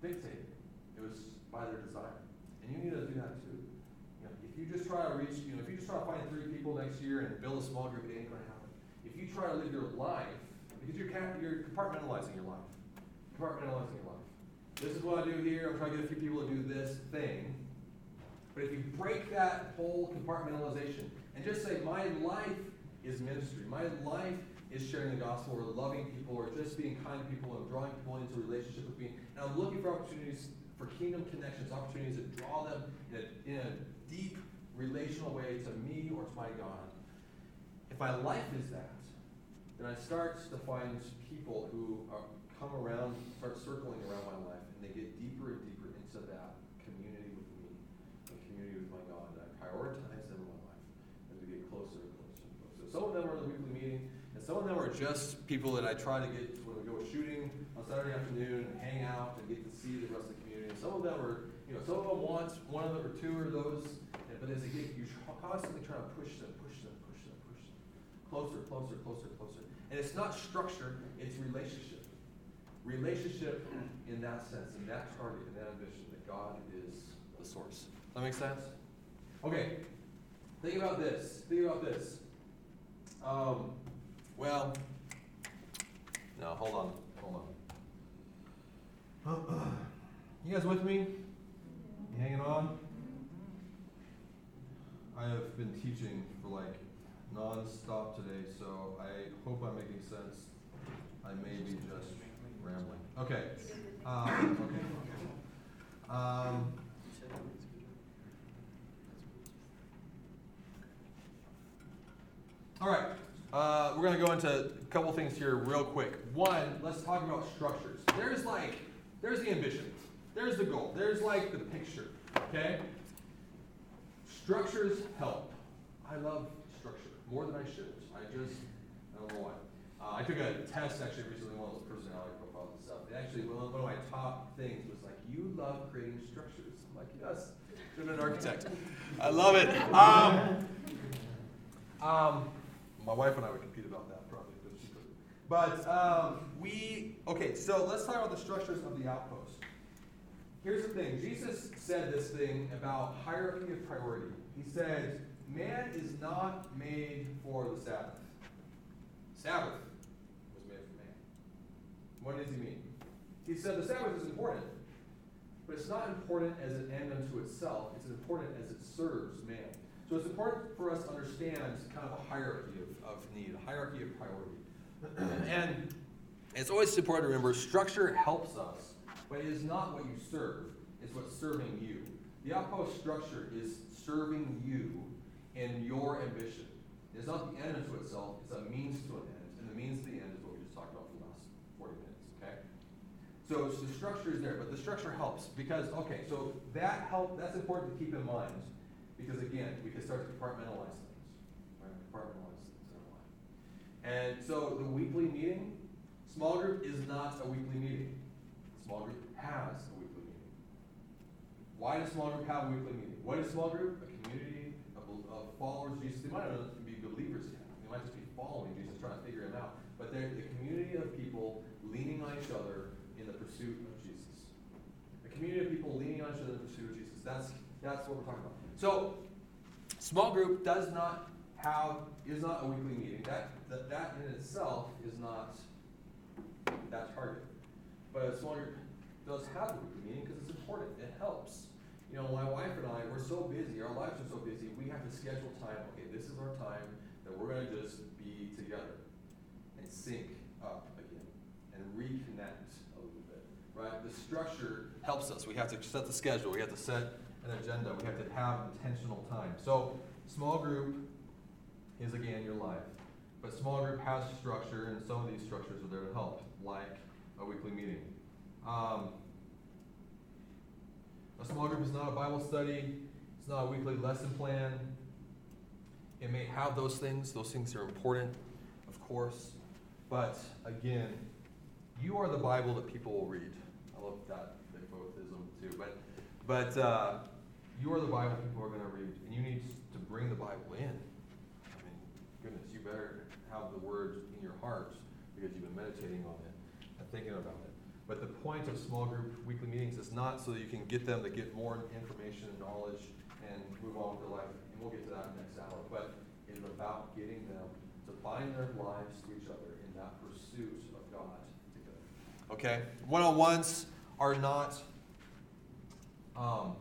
dictate. It was by their desire. And you need to do that too. You know, if you just try to reach, you know, if you just try to find three people next year and build a small group, it ain't going to happen. If you try to live your life, because you're, you're compartmentalizing your life, compartmentalizing your life. This is what I do here. I'm trying to get a few people to do this thing. But if you break that whole compartmentalization and just say, my life is ministry, my life is sharing the gospel or loving people or just being kind to people and drawing people into a relationship with me. And I'm looking for opportunities for kingdom connections, opportunities that draw them in a, in a deep relational way to me or to my God. If my life is that, then I start to find people who are, come around, start circling around my life, and they get deeper and deeper into that community with me, and community with my God. And I prioritize them in my life as we get closer and closer and closer. Some of them are in the weekly meeting, and some of them are just people that I try to get when we go shooting on Saturday afternoon and hang out and get to see the rest of the community. And some of them are, you know, some of them want one of them or two or those, but as they get, you're constantly trying to push them, push them, push them, push them. Closer, closer, closer, closer. And it's not structure, it's relationship. Relationship in that sense, in that target, in that ambition, that God is the source. Does that make sense? Okay. Think about this. Think about this. Um, well, no, hold on. Hold on. You guys with me? You hanging on? I have been teaching for like non-stop today, so I hope I'm making sense. I may be just rambling. Okay. Um, okay. Um, all right. Uh, we're going to go into a couple things here real quick. One, let's talk about structures. There's like, there's the ambition. There's the goal. There's like the picture. Okay? Structures help. I love more than I should. I just, I don't know why. Uh, I took a test actually recently, one of those personality profiles and stuff. And actually, one of, my top things was like, you love creating structures. I'm like, yes, been an architect. I love it. Um, um, my wife and I would compete about that probably, but she. But um, we, okay, so let's talk about the structures of the outpost. Here's the thing Jesus said this thing about hierarchy of priority. He said, Man is not made for the Sabbath. Sabbath was made for man. What does he mean? He said the Sabbath is important, but it's not important as an end unto itself. It's important as it serves man. So it's important for us to understand kind of a hierarchy of, of need, a hierarchy of priority. and it's always important to remember structure helps us, but it is not what you serve, it's what's serving you. The outpost structure is serving you in your ambition. It's not the end unto itself, it's a means to an end. And the means to the end is what we just talked about for the last 40 minutes, okay? So, so the structure is there, but the structure helps because, okay, so that help, that's important to keep in mind because again, we can start to compartmentalize things, right? Compartmentalize things in our life. And so the weekly meeting, small group is not a weekly meeting. Small group has a weekly meeting. Why does small group have a weekly meeting? What is small group? A community of, followers of Jesus. They might not be believers yet. They might just be following Jesus, trying to figure him out. But they're the community of people leaning on each other in the pursuit of Jesus. A community of people leaning on each other in the pursuit of Jesus. That's that's what we're talking about. So, small group does not have is not a weekly meeting. That that, that in itself is not that target. But a small group does have a weekly meeting because it's important. It helps. You know, my wife and I, we're so busy. Our lives are so busy. We have to schedule time. Okay, this is our time that we're going to just be together and sync up again and reconnect a little bit. Right? The structure helps us. We have to set the schedule. We have to set an agenda. We have to have intentional time. So, small group is again your life. But small group has structure, and some of these structures are there to help, like a weekly meeting. Um, a small group is not a Bible study, it's not a weekly lesson plan. It may have those things, those things are important, of course. But again, you are the Bible that people will read. I love that, quoteism too. But, but uh, you are the Bible people are going to read, and you need to bring the Bible in. I mean, goodness, you better have the word in your heart because you've been meditating on it and thinking about it. But the point of small group weekly meetings is not so that you can get them to get more information and knowledge and move on with their life. And we'll get to that next hour. But it is about getting them to bind their lives to each other in that pursuit of God together. Okay? One on ones are not. Um,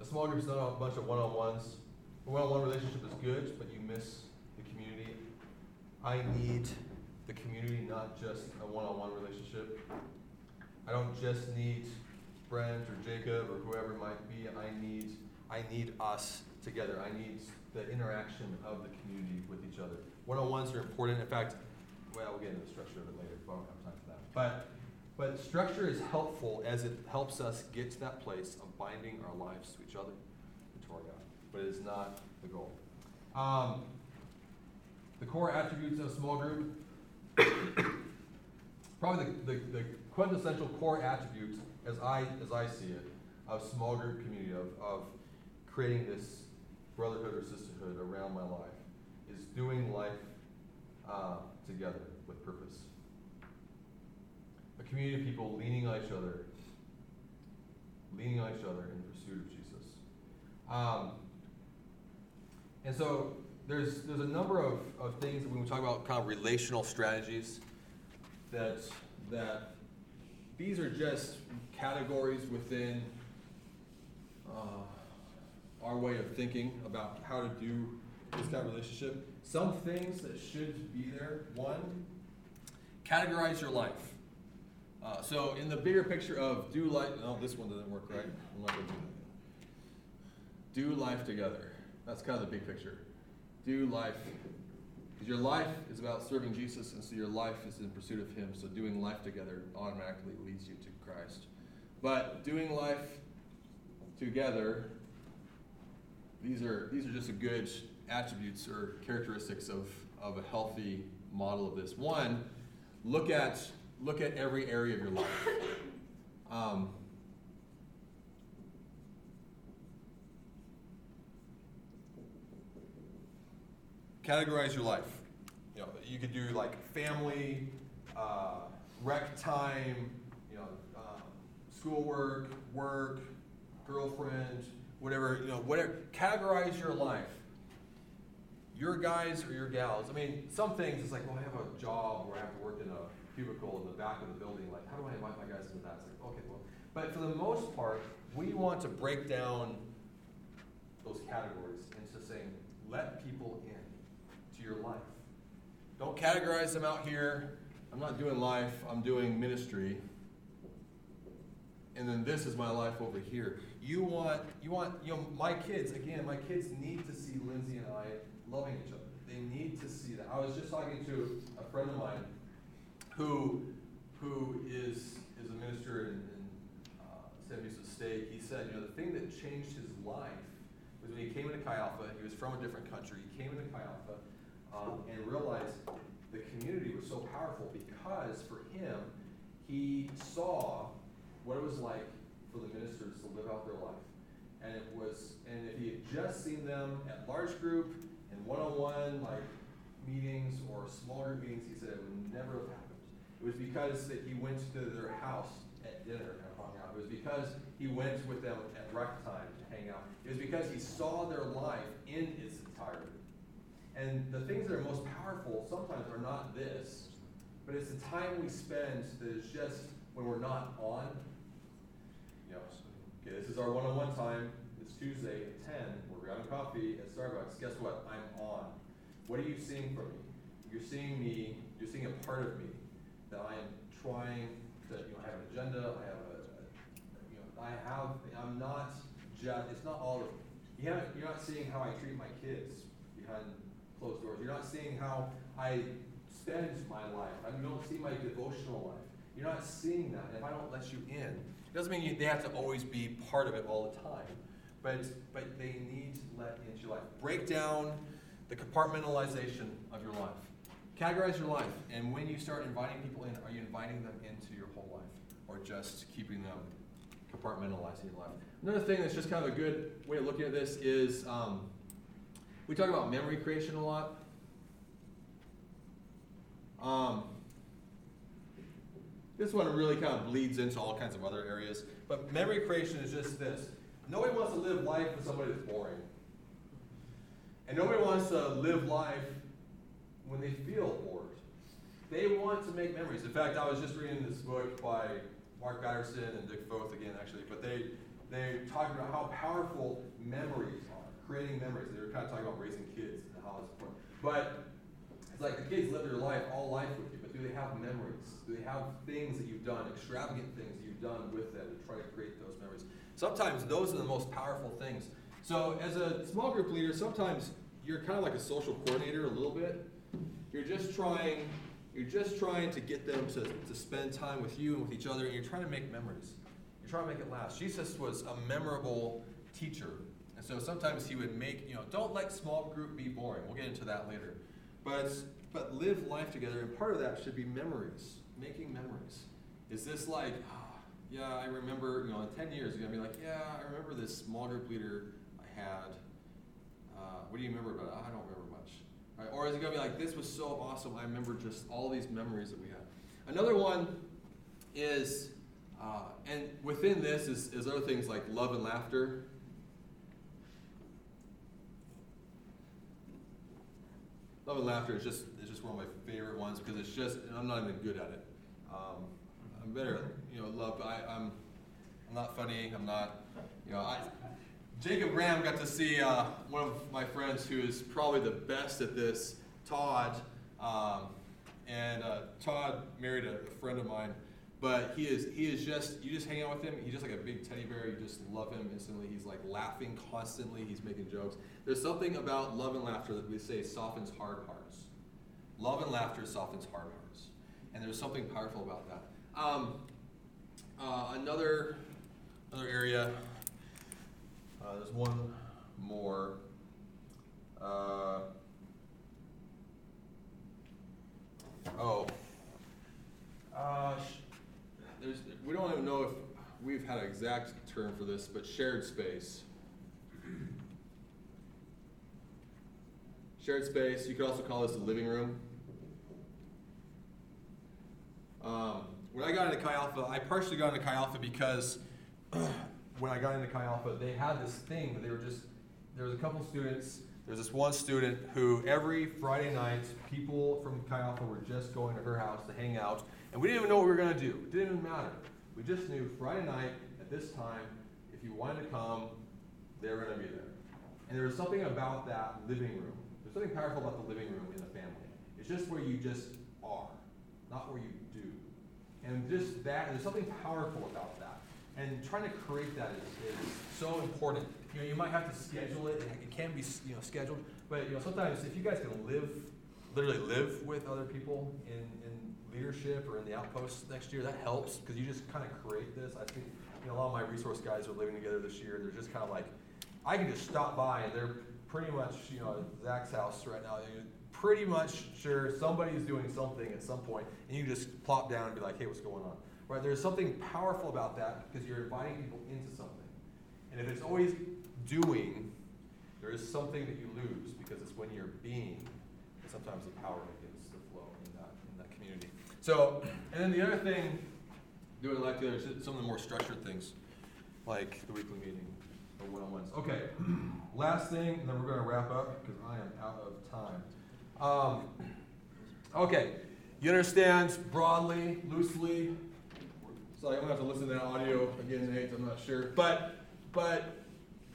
a small group is not a bunch of one on ones. A one on one relationship is good, but you miss the community I need the community, not just a one-on-one relationship. I don't just need Brent or Jacob or whoever it might be. I need, I need us together. I need the interaction of the community with each other. One-on-ones are important. In fact, well, we'll get into the structure of it later, but I don't have time for that. But, but structure is helpful as it helps us get to that place of binding our lives to each other and to our God. But it is not the goal. Um, the core attributes of a small group. Probably the, the, the quintessential core attribute, as I as I see it, of small group community of, of creating this brotherhood or sisterhood around my life is doing life uh, together with purpose. A community of people leaning on each other, leaning on each other in pursuit of Jesus. Um, and so there's there's a number of, of things when we talk about kind of relational strategies that that these are just categories within uh, our way of thinking about how to do this kind of relationship. Some things that should be there. One, categorize your life. Uh, so in the bigger picture of do life, no, this one doesn't work right. I'm not gonna do that. Do life together. That's kind of the big picture. Do life because your life is about serving Jesus, and so your life is in pursuit of Him. So doing life together automatically leads you to Christ. But doing life together, these are these are just a good attributes or characteristics of, of a healthy model of this. One, look at look at every area of your life. Um, categorize your life. You know, you could do like family, uh, rec time, you know, um, schoolwork, work, girlfriend, whatever. You know, whatever. Categorize your life. Your guys or your gals. I mean, some things it's like, well, I have a job where I have to work in a cubicle in the back of the building. Like, how do I invite my guys into that? It's like, okay, well, but for the most part, we want to break down those categories into saying, let people in your life. Don't categorize them out here. I'm not doing life, I'm doing ministry. And then this is my life over here. You want, you want, you know, my kids, again, my kids need to see Lindsay and I loving each other. They need to see that. I was just talking to a friend of mine who, who is, is a minister in, in uh, San Luis State. He said, you know, the thing that changed his life was when he came into Chi Alpha. He was from a different country. He came into Chi Alpha um, and realized the community was so powerful because for him, he saw what it was like for the ministers to live out their life. And it was, and if he had just seen them at large group and one-on-one like meetings or small group meetings, he said it would never have happened. It was because that he went to their house at dinner and hung out. It was because he went with them at rec time to hang out. It was because he saw their life in its entirety. And the things that are most powerful sometimes are not this, but it's the time we spend that is just when we're not on. You know, okay, this is our one-on-one time. It's Tuesday at 10. We're grabbing coffee at Starbucks. Guess what? I'm on. What are you seeing from me? You're seeing me, you're seeing a part of me that I am trying to, you know, I have an agenda, I have a, a you know, I have, I'm not just, it's not all of, you haven't, you're not seeing how I treat my kids behind closed doors. You're not seeing how I spend my life. I you don't see my devotional life. You're not seeing that. If I don't let you in, it doesn't mean you, they have to always be part of it all the time. But, but they need to let into your life. Break down the compartmentalization of your life. Categorize your life. And when you start inviting people in, are you inviting them into your whole life? Or just keeping them compartmentalizing your life? Another thing that's just kind of a good way of looking at this is um, we talk about memory creation a lot. Um, this one really kind of bleeds into all kinds of other areas. But memory creation is just this nobody wants to live life with somebody that's boring. And nobody wants to live life when they feel bored. They want to make memories. In fact, I was just reading this book by Mark Batterson and Dick Foth again, actually, but they they talking about how powerful memories are, creating memories. They were kind of talking about raising kids and how it's important. But It's like the kids live their life, all life with you, but do they have memories? Do they have things that you've done, extravagant things that you've done with them to try to create those memories? Sometimes those are the most powerful things. So, as a small group leader, sometimes you're kind of like a social coordinator a little bit. You're just trying, you're just trying to get them to, to spend time with you and with each other, and you're trying to make memories. You're trying to make it last. Jesus was a memorable teacher. And so sometimes he would make, you know, don't let small group be boring. We'll get into that later. But but live life together, and part of that should be memories, making memories. Is this like, ah, yeah, I remember, you know, in 10 years, you're gonna be like, yeah, I remember this small group leader I had. Uh, what do you remember about it? I don't remember much. Right? Or is it gonna be like, this was so awesome, I remember just all these memories that we had. Another one is, uh, and within this is, is other things like love and laughter. Love and laughter is just is just one of my favorite ones because it's just and I'm not even good at it. Um, I'm better, you know, love. I, I'm I'm not funny. I'm not, you know. I, Jacob Graham got to see uh, one of my friends who is probably the best at this, Todd. Um, and uh, Todd married a, a friend of mine, but he is he is just you just hang out with him. He's just like a big teddy bear. You just love him instantly. He's like laughing constantly. He's making jokes. There's something about love and laughter that we say softens hard hearts. Love and laughter softens hard hearts, and there's something powerful about that. Um, uh, another another area. Uh, there's one more. Uh, oh. Uh, there's, we don't even know if we've had an exact term for this, but shared space. Shared space, you could also call this a living room. Um, when I got into Chi Alpha, I partially got into Chi Alpha because when I got into Chi Alpha, they had this thing that they were just, there was a couple students, there's this one student who every Friday night, people from Chi Alpha were just going to her house to hang out, and we didn't even know what we were going to do. It didn't even matter. We just knew Friday night at this time, if you wanted to come, they were going to be there. And there was something about that living room. There's something powerful about the living room in the family. It's just where you just are, not where you do. And just that, there's something powerful about that. And trying to create that is, is so important. You know, you might have to schedule it. And it can be, you know, scheduled. But you know, sometimes if you guys can live, literally live with other people in, in leadership or in the outposts next year, that helps because you just kind of create this. I think you know, a lot of my resource guys are living together this year. They're just kind of like, I can just stop by and they're pretty much, you know, Zach's house right now. They're pretty much sure somebody's doing something at some point, and you just plop down and be like, hey, what's going on? Right? There's something powerful about that because you're inviting people into something. And if it's always doing, there is something that you lose because it's when you're being that sometimes the power begins to flow in that, in that community. So, and then the other thing, doing like the other, some of the more structured things, like the weekly meeting or one-on-ones. Okay, last thing, and then we're going to wrap up because I am out of time. Um, okay, you understand broadly, loosely. So I'm gonna have to listen to that audio again, Nate. I'm not sure, but but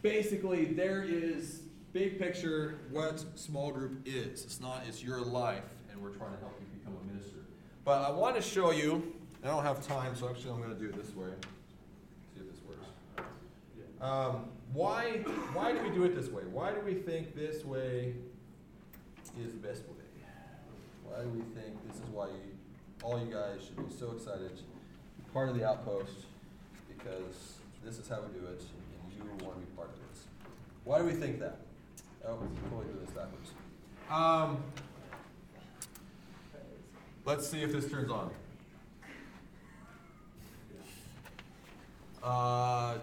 basically there is big picture what small group is. It's not. It's your life, and we're trying to help you. But I want to show you. I don't have time, so actually I'm going to do it this way. See if this works. Um, why why do we do it this way? Why do we think this way is the best way? Why do we think this is why you, all you guys should be so excited to be part of the outpost? Because this is how we do it, and you want to be part of this. Why do we think that? Oh, we totally doing this backwards. Um, let's see if this turns on. Uh,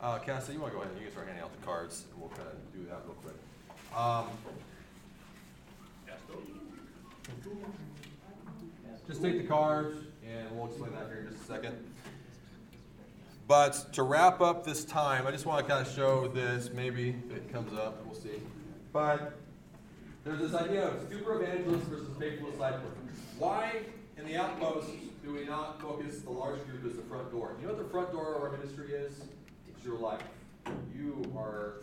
uh, Cassie, you want to go ahead and you can start handing out the cards, and we'll kind of do that real quick. Um, just take the cards, and we'll explain that here in just a second. But to wrap up this time, I just want to kind of show this. Maybe if it comes up, we'll see. But there's this idea of super evangelist versus faithful disciple. Why in the outpost do we not focus the large group as the front door? You know what the front door of our ministry is? It's your life. You are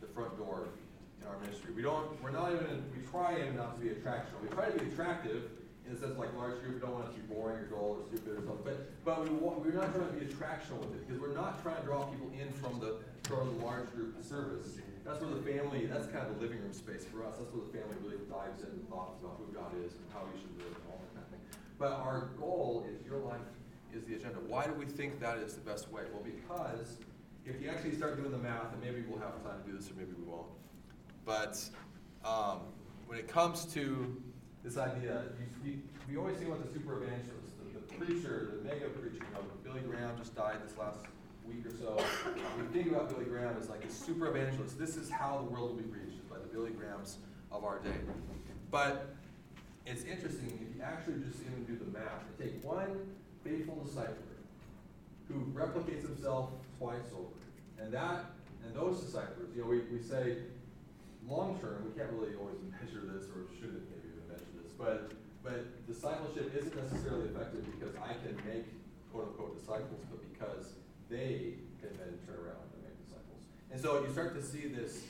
the front door in our ministry. We don't, we're not even, we try not to be attractional. We try to be attractive in the sense like large group, we don't want it to be boring or dull or stupid or something. But, but we want, we're not trying to be attractional with it because we're not trying to draw people in from the, from the large group service. That's where the family, that's kind of the living room space for us. That's where the family really dives in and thoughts about who God is and how we should live and all that kind of thing. But our goal is your life is the agenda. Why do we think that is the best way? Well, because if you actually start doing the math, and maybe we'll have time to do this or maybe we won't, but um, when it comes to this idea, you, we, we always think about the super evangelist, the, the preacher, the mega preacher. You know, Billy Graham just died this last week or so. we think about Billy Graham as like a super evangelist, this is how the world will be reached, by the Billy Grahams of our day. But it's interesting, if you actually just even do the math, you take one faithful discipler who replicates himself twice over. And that, and those disciples, you know, we, we say, long term, we can't really always measure this, or measure this, but, but discipleship isn't necessarily effective because I can make quote unquote disciples, but because they can then turn around and make disciples. And so you start to see this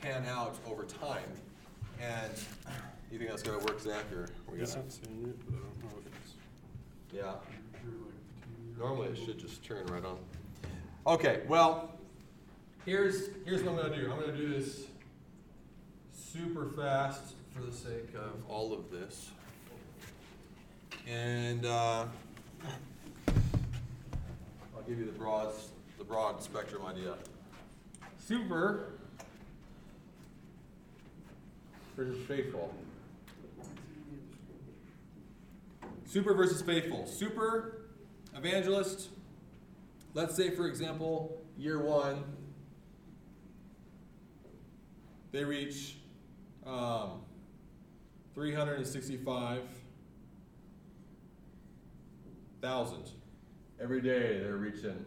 pan out over time. And you think that's gonna work, Zach, or? we It's got- not saying it, I don't know if it's. Yeah. Normally it should just turn right on. Okay, well, here's here's what I'm gonna do. I'm gonna do this super fast for the sake of all of this. And uh, I'll give you the broad the broad spectrum idea. Super versus faithful. Super versus faithful. Super evangelist. Let's say, for example, year one, they reach um, 365,000. Every day they're reaching,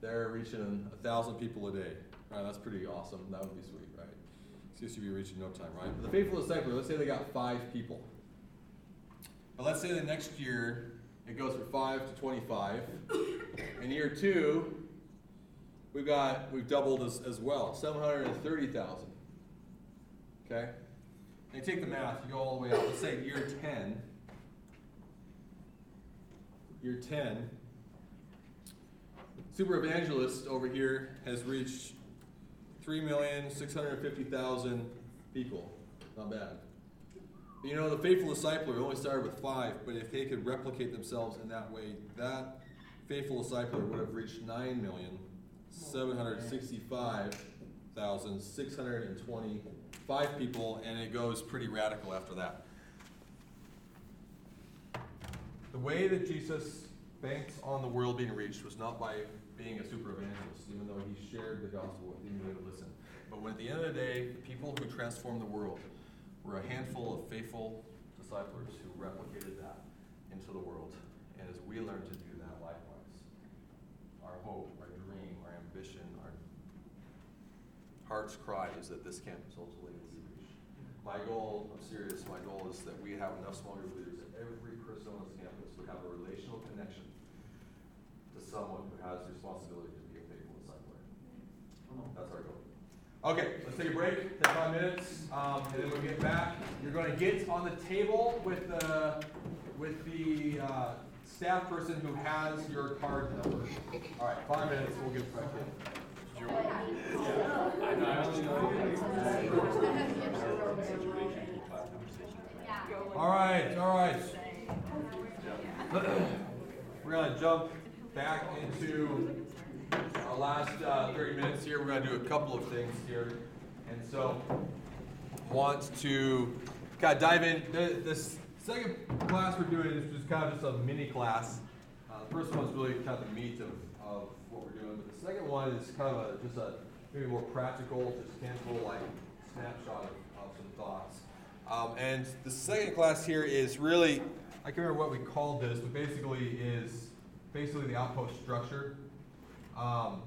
they're reaching a thousand people a day. Right, that's pretty awesome. That would be sweet, right? CSUB reaching no time, right? But the faithful disciple, let's say they got five people. But let's say the next year it goes from five to twenty-five. In year two, we've got we've doubled as, as well, seven hundred and thirty thousand. Okay? And take the math, you go all the way out. Let's say year 10. Year 10. Super Evangelist over here has reached 3,650,000 people. Not bad. You know, the faithful disciple only started with five, but if they could replicate themselves in that way, that faithful disciple would have reached 9,765,620 five people, and it goes pretty radical after that. The way that Jesus banks on the world being reached was not by being a super evangelist, even though he shared the gospel with anyone to listen. But when at the end of the day, the people who transformed the world were a handful of faithful disciples who replicated that into the world. And as we learn to do that likewise, our hope, our dream, our ambition, heart's cry is that this campus ultimately will be reached. My goal, I'm serious, my goal is that we have enough small group leaders that every person on this campus would have a relational connection to someone who has responsibility to be a faithful disciple. That's our goal. Okay, let's take a break, take five minutes, um, and then we'll get back. You're going to get on the table with the with the uh, staff person who has your card number. All right, five minutes, we'll get back in. All right, all right. We're gonna jump back into our last uh, 30 minutes here. We're gonna do a couple of things here, and so want to kind of dive in. The, this second class we're doing is just kind of just a mini class. Uh, the first one's really kind of the meat of, of but the second one is kind of a, just a maybe more practical, just handful like snapshot of, of some thoughts. Um, and the second class here is really, I can't remember what we called this, but basically is basically the outpost structure um,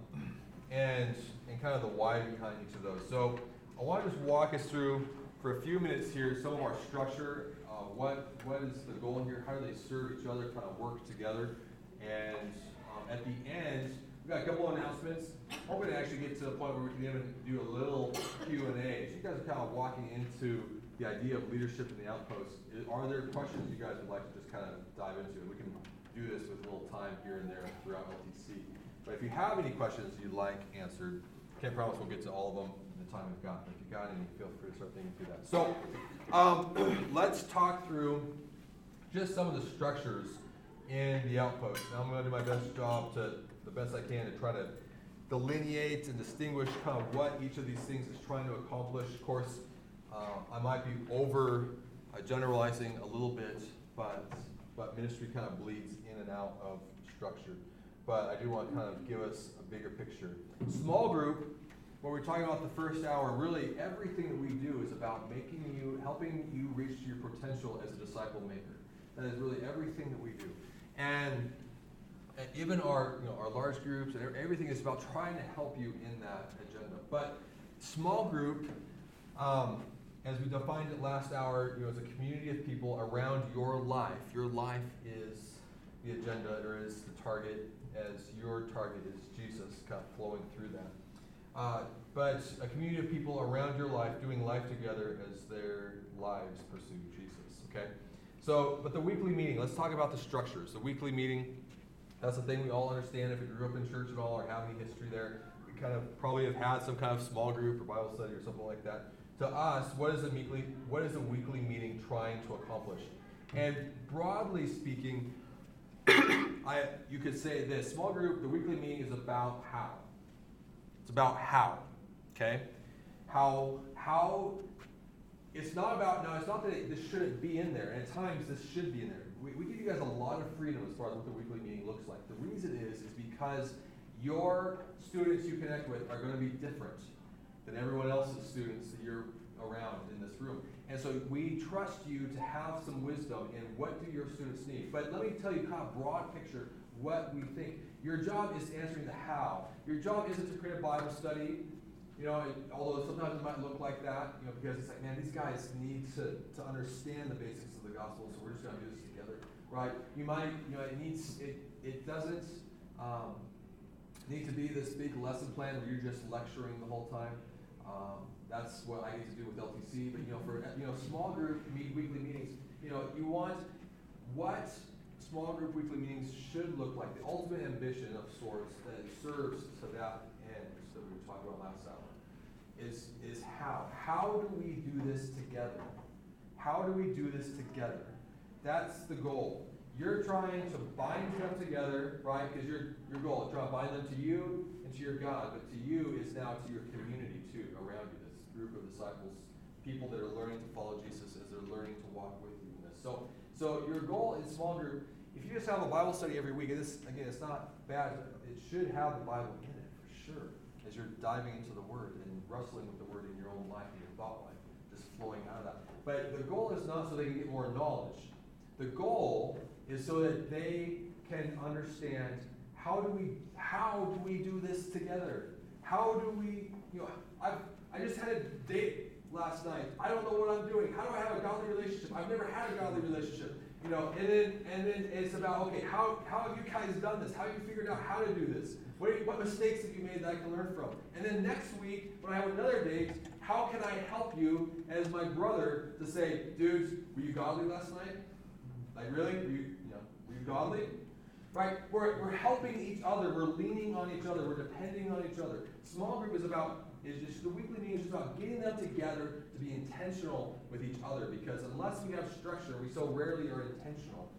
and, and kind of the why behind each of those. So I want to just walk us through for a few minutes here some of our structure, uh, what, what is the goal here, how do they serve each other, kind of work together, and um, at the end, got a couple announcements. Hoping to actually get to the point where we can even do a little Q and A. So you guys are kind of walking into the idea of leadership in the outpost. Are there questions you guys would like to just kind of dive into? And We can do this with a little time here and there throughout LTC. But if you have any questions you'd like answered, can't promise we'll get to all of them in the time we've got. But if you got any, feel free to start thinking through that. So, um, let's talk through just some of the structures in the outpost. Now, I'm going to do my best job to, the best I can, to try to delineate and distinguish kind of what each of these things is trying to accomplish. Of course, uh, I might be over uh, generalizing a little bit, but, but ministry kind of bleeds in and out of structure. But I do want to kind of give us a bigger picture. Small group, when we're talking about the first hour, really everything that we do is about making you, helping you reach your potential as a disciple maker. That is really everything that we do. And and even our, you know, our large groups and everything is about trying to help you in that agenda. But small group, um, as we defined it last hour, you know, is a community of people around your life. Your life is the agenda or is the target, as your target is Jesus, kind of flowing through that. Uh, but a community of people around your life doing life together as their lives pursue Jesus. Okay. So, but the weekly meeting. Let's talk about the structures. The weekly meeting. That's the thing we all understand. If you grew up in church at all or have any history there, we kind of probably have had some kind of small group or Bible study or something like that. To us, what is a weekly what is a weekly meeting trying to accomplish? And broadly speaking, I you could say this small group, the weekly meeting is about how. It's about how. Okay? How how it's not about now it's not that it, this shouldn't be in there, and at times this should be in there. We, we give you guys a lot of freedom as far as what the weekly meeting looks like. The reason is is because your students you connect with are going to be different than everyone else's students that you're around in this room. And so we trust you to have some wisdom in what do your students need. But let me tell you kind of broad picture what we think. Your job is answering the how. Your job isn't to create a Bible study, you know, it, although sometimes it might look like that, you know, because it's like, man, these guys need to, to understand the basics of the gospel, so we're just going to do this together, right? You might, you know, it needs, it, it doesn't um, need to be this big lesson plan where you're just lecturing the whole time. Um, that's what I get to do with LTC. But you know, for you know, small group meet, weekly meetings, you know, you want what small group weekly meetings should look like. The ultimate ambition of sorts that serves to that talking about last hour is is how. How do we do this together? How do we do this together? That's the goal. You're trying to bind them together, right? Because your your goal is to bind them to you and to your God, but to you is now to your community too around you. This group of disciples, people that are learning to follow Jesus as they're learning to walk with you in this. So, so your goal in small group, if you just have a Bible study every week, this again, it's not bad. It should have the Bible in it for sure, as you're diving into the Word and wrestling with the Word in your own life and your thought life, just flowing out of that. But the goal is not so they can get more knowledge. The goal is so that they can understand how do we how do we do this together? How do we you know I I just had a date last night. I don't know what I'm doing. How do I have a godly relationship? I've never had a godly relationship. You know, and then and then it's about okay, how how have you guys done this? How have you figured out how to do this? What, what mistakes have you made that I can learn from? And then next week, when I have another date, how can I help you as my brother to say, dudes, were you godly last night? Like really? Were you, you know, were you godly? Right? We're, we're helping each other. We're leaning on each other. We're depending on each other. Small group is about is just the weekly meeting is about getting them together to be intentional with each other. Because unless we have structure, we so rarely are intentional.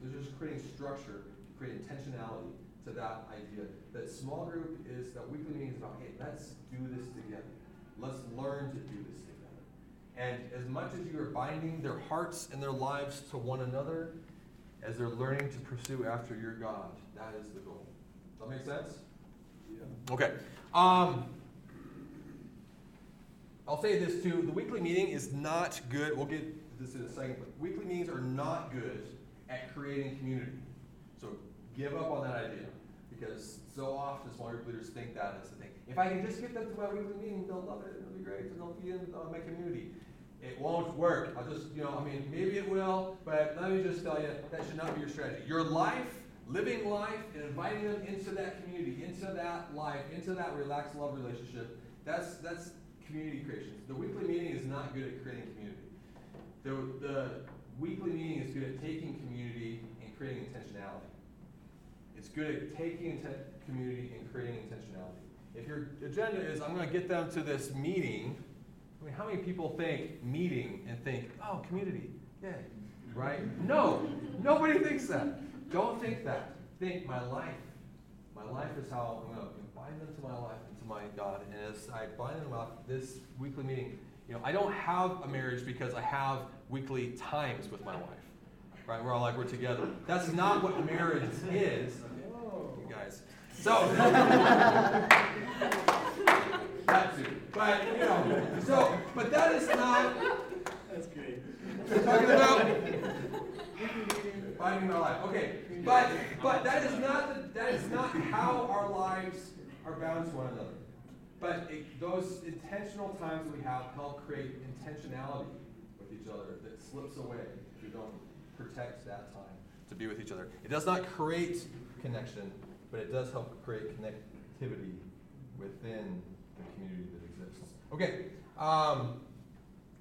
So just creating structure, create intentionality to that idea. That small group is that weekly meeting is about, hey, let's do this together. Let's learn to do this together. And as much as you are binding their hearts and their lives to one another, as they're learning to pursue after your God, that is the goal. Does that make sense? Yeah. Okay. Um, I'll say this too. The weekly meeting is not good. We'll get this in a second, but weekly meetings are not good at creating community. So give up on that idea. Because so often small group leaders think that is the thing. If I can just get them to my weekly meeting, they'll love it, it'll be great, and they'll be in uh, my community. It won't work. I'll just, you know, I mean, maybe it will, but let me just tell you, that should not be your strategy. Your life living life and inviting them into that community, into that life, into that relaxed love relationship. That's that's community creation. The weekly meeting is not good at creating community. The, the weekly meeting is good at taking community and creating intentionality. Good at taking inten- community and creating intentionality. If your agenda is, I'm going to get them to this meeting, I mean, how many people think meeting and think, oh, community, yay, right? No, nobody thinks that. Don't think that. Think my life. My life is how I'm going to bind them to my life and to my God. And as I bind them up, this weekly meeting, you know, I don't have a marriage because I have weekly times with my wife, right? We're all like we're together. That's not what marriage is. So that too, but you know, so but that is not That's great. talking about finding my life. Okay, but but that is not the, that is not how our lives are bound to one another. But it, those intentional times that we have help create intentionality with each other that slips away if we don't protect that time to be with each other. It does not create connection, but it does help create connectivity within the community that exists. Okay, um,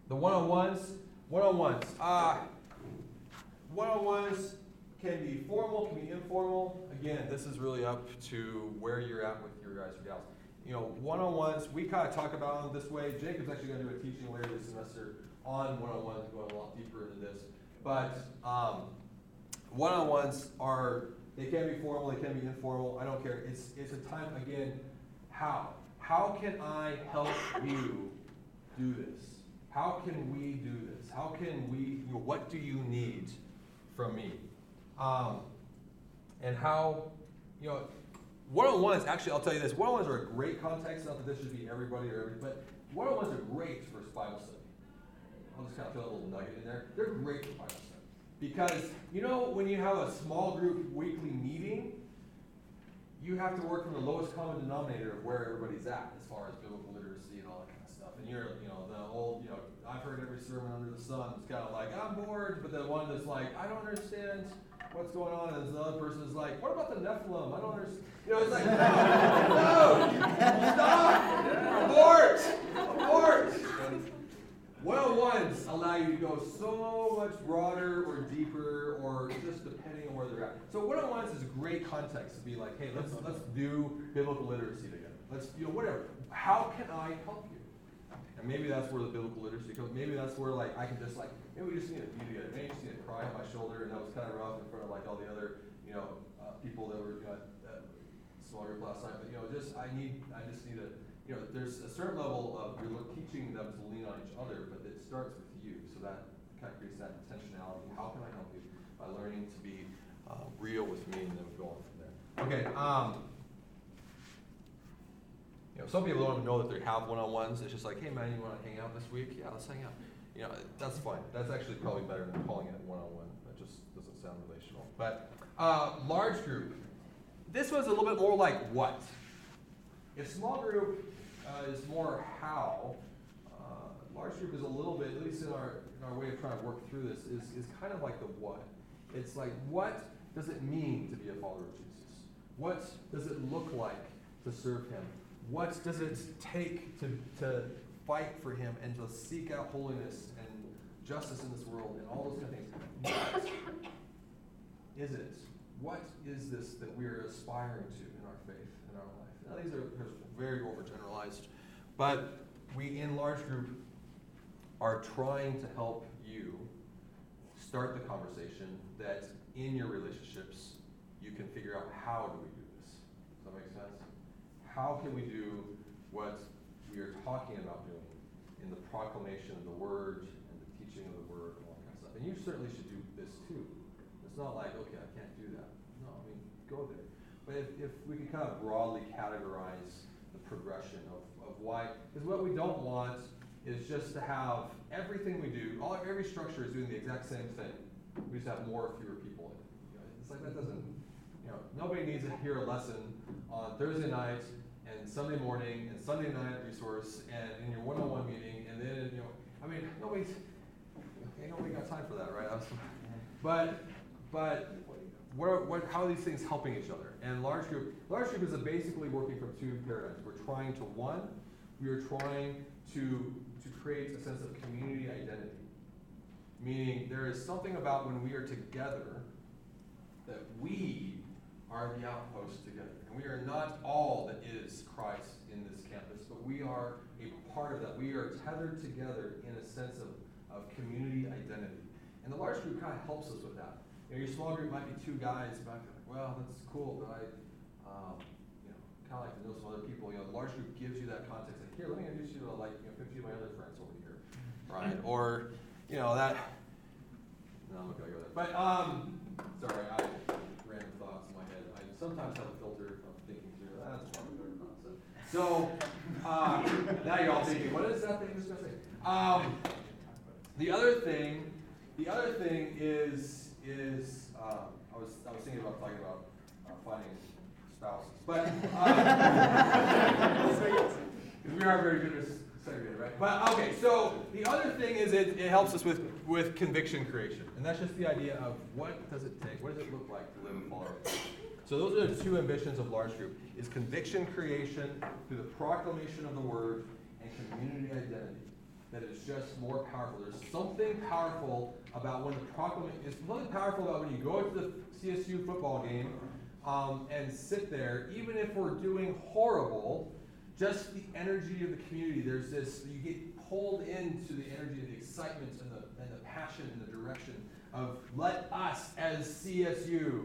the one-on-ones, one-on-ones. Uh, one-on-ones can be formal, can be informal. Again, this is really up to where you're at with your guys or gals. You know, one-on-ones, we kind of talk about them this way. Jacob's actually going to do a teaching later this semester on one-on-ones, going a lot deeper into this. But um, one-on-ones are, they can be formal, they can be informal, I don't care. It's, it's a time, again, how? How can I help you do this? How can we do this? How can we, you know, what do you need from me? Um, and how, you know, one-on-ones, actually, I'll tell you this, one-on-ones are a great context, not that this should be everybody or every, but one-on-ones are great for Bible study. I'll just kind of throw a little nugget in there. They're great for Bible study. Because, you know, when you have a small group weekly meeting, you have to work from the lowest common denominator of where everybody's at as far as biblical literacy and all that kind of stuff. And you're, you know, the old, you know, I've heard every sermon under the sun. It's kind of like, I'm bored, but the one that's like, I don't understand what's going on, and the other person is like, what about the Nephilim? I don't understand. You know, it's like, no, no, stop, abort, abort. One-on-ones allow you to go so much broader or deeper or just depending on where they're at. So one-on-ones is a great context to be like, hey, let's let's do biblical literacy together. Let's you know whatever. How can I help you? And maybe that's where the biblical literacy comes. Maybe that's where like I can just like maybe we just need to be together. Maybe you just need to cry on my shoulder, and that was kind of rough in front of like all the other you know uh, people that were you know, at, at small last night. But you know, just I need I just need to you know, there's a certain level of you're teaching them to lean on each other, but it starts with you. So that kind of creates that intentionality. How can I help you? By learning to be uh, real with me and then go on from there. Okay. Um, you know, some people don't even know that they have one-on-ones. It's just like, hey man, you want to hang out this week? Yeah, let's hang out. You know, that's fine. That's actually probably better than calling it one-on-one. That just doesn't sound relational. But uh, large group. This was a little bit more like what? If small group uh, is more how, uh, large group is a little bit, at least in our, in our way of trying to work through this, is, is kind of like the what. It's like, what does it mean to be a follower of Jesus? What does it look like to serve Him? What does it take to, to fight for Him and to seek out holiness and justice in this world and all those kind of things? What is it? What is this that we're aspiring to in our faith, in our life? Now, these are very overgeneralized, but we in large group are trying to help you start the conversation that in your relationships you can figure out how do we do this. Does that make sense? How can we do what we are talking about doing in the proclamation of the word and the teaching of the word and all that kind of stuff? And you certainly should do this too. It's not like, okay, I can't do that. No, I mean, go there. But if, if we could kind of broadly categorize the progression of, of why, because what we don't want is just to have everything we do, all every structure is doing the exact same thing. We just have more or fewer people in it. You know, it's like that doesn't, you know, nobody needs to hear a lesson on Thursday night and Sunday morning and Sunday night resource and in your one-on-one meeting and then you know, I mean, nobody's, ain't nobody got time for that, right? But but what, are, what, how are these things helping each other? And large group, large group is basically working from two paradigms. We're trying to one, we are trying to to create a sense of community identity. Meaning there is something about when we are together that we are the outpost together. And we are not all that is Christ in this campus, but we are a part of that. We are tethered together in a sense of, of community identity. And the large group kind of helps us with that. You know, your small group might be two guys, but like, well, that's cool, but I, um, you know, kind of like to know some other people. You know, the large group gives you that context. Like, here, let me introduce you to like, you know, 50 of my other friends over here, right? or, you know, that. No, I'm not gonna go there. But um, sorry, I random thoughts in my head. I sometimes have a filter of thinking through. That's probably better nonsense. So uh, now you're all thinking, what is that thing to say? Um, the other thing, the other thing is is um, I was I was thinking about talking about uh, finding spouses, but uh, we are very good at segregated, right? But okay, so the other thing is it, it helps us with with conviction creation, and that's just the idea of what does it take, what does it look like to live and follow. So those are the two ambitions of large group: is conviction creation through the proclamation of the word and community identity that is just more powerful. There's something powerful about when the proclamation, it's something powerful about when you go to the CSU football game um, and sit there, even if we're doing horrible, just the energy of the community. There's this, you get pulled into the energy of the excitement and the, and the passion and the direction of let us as CSU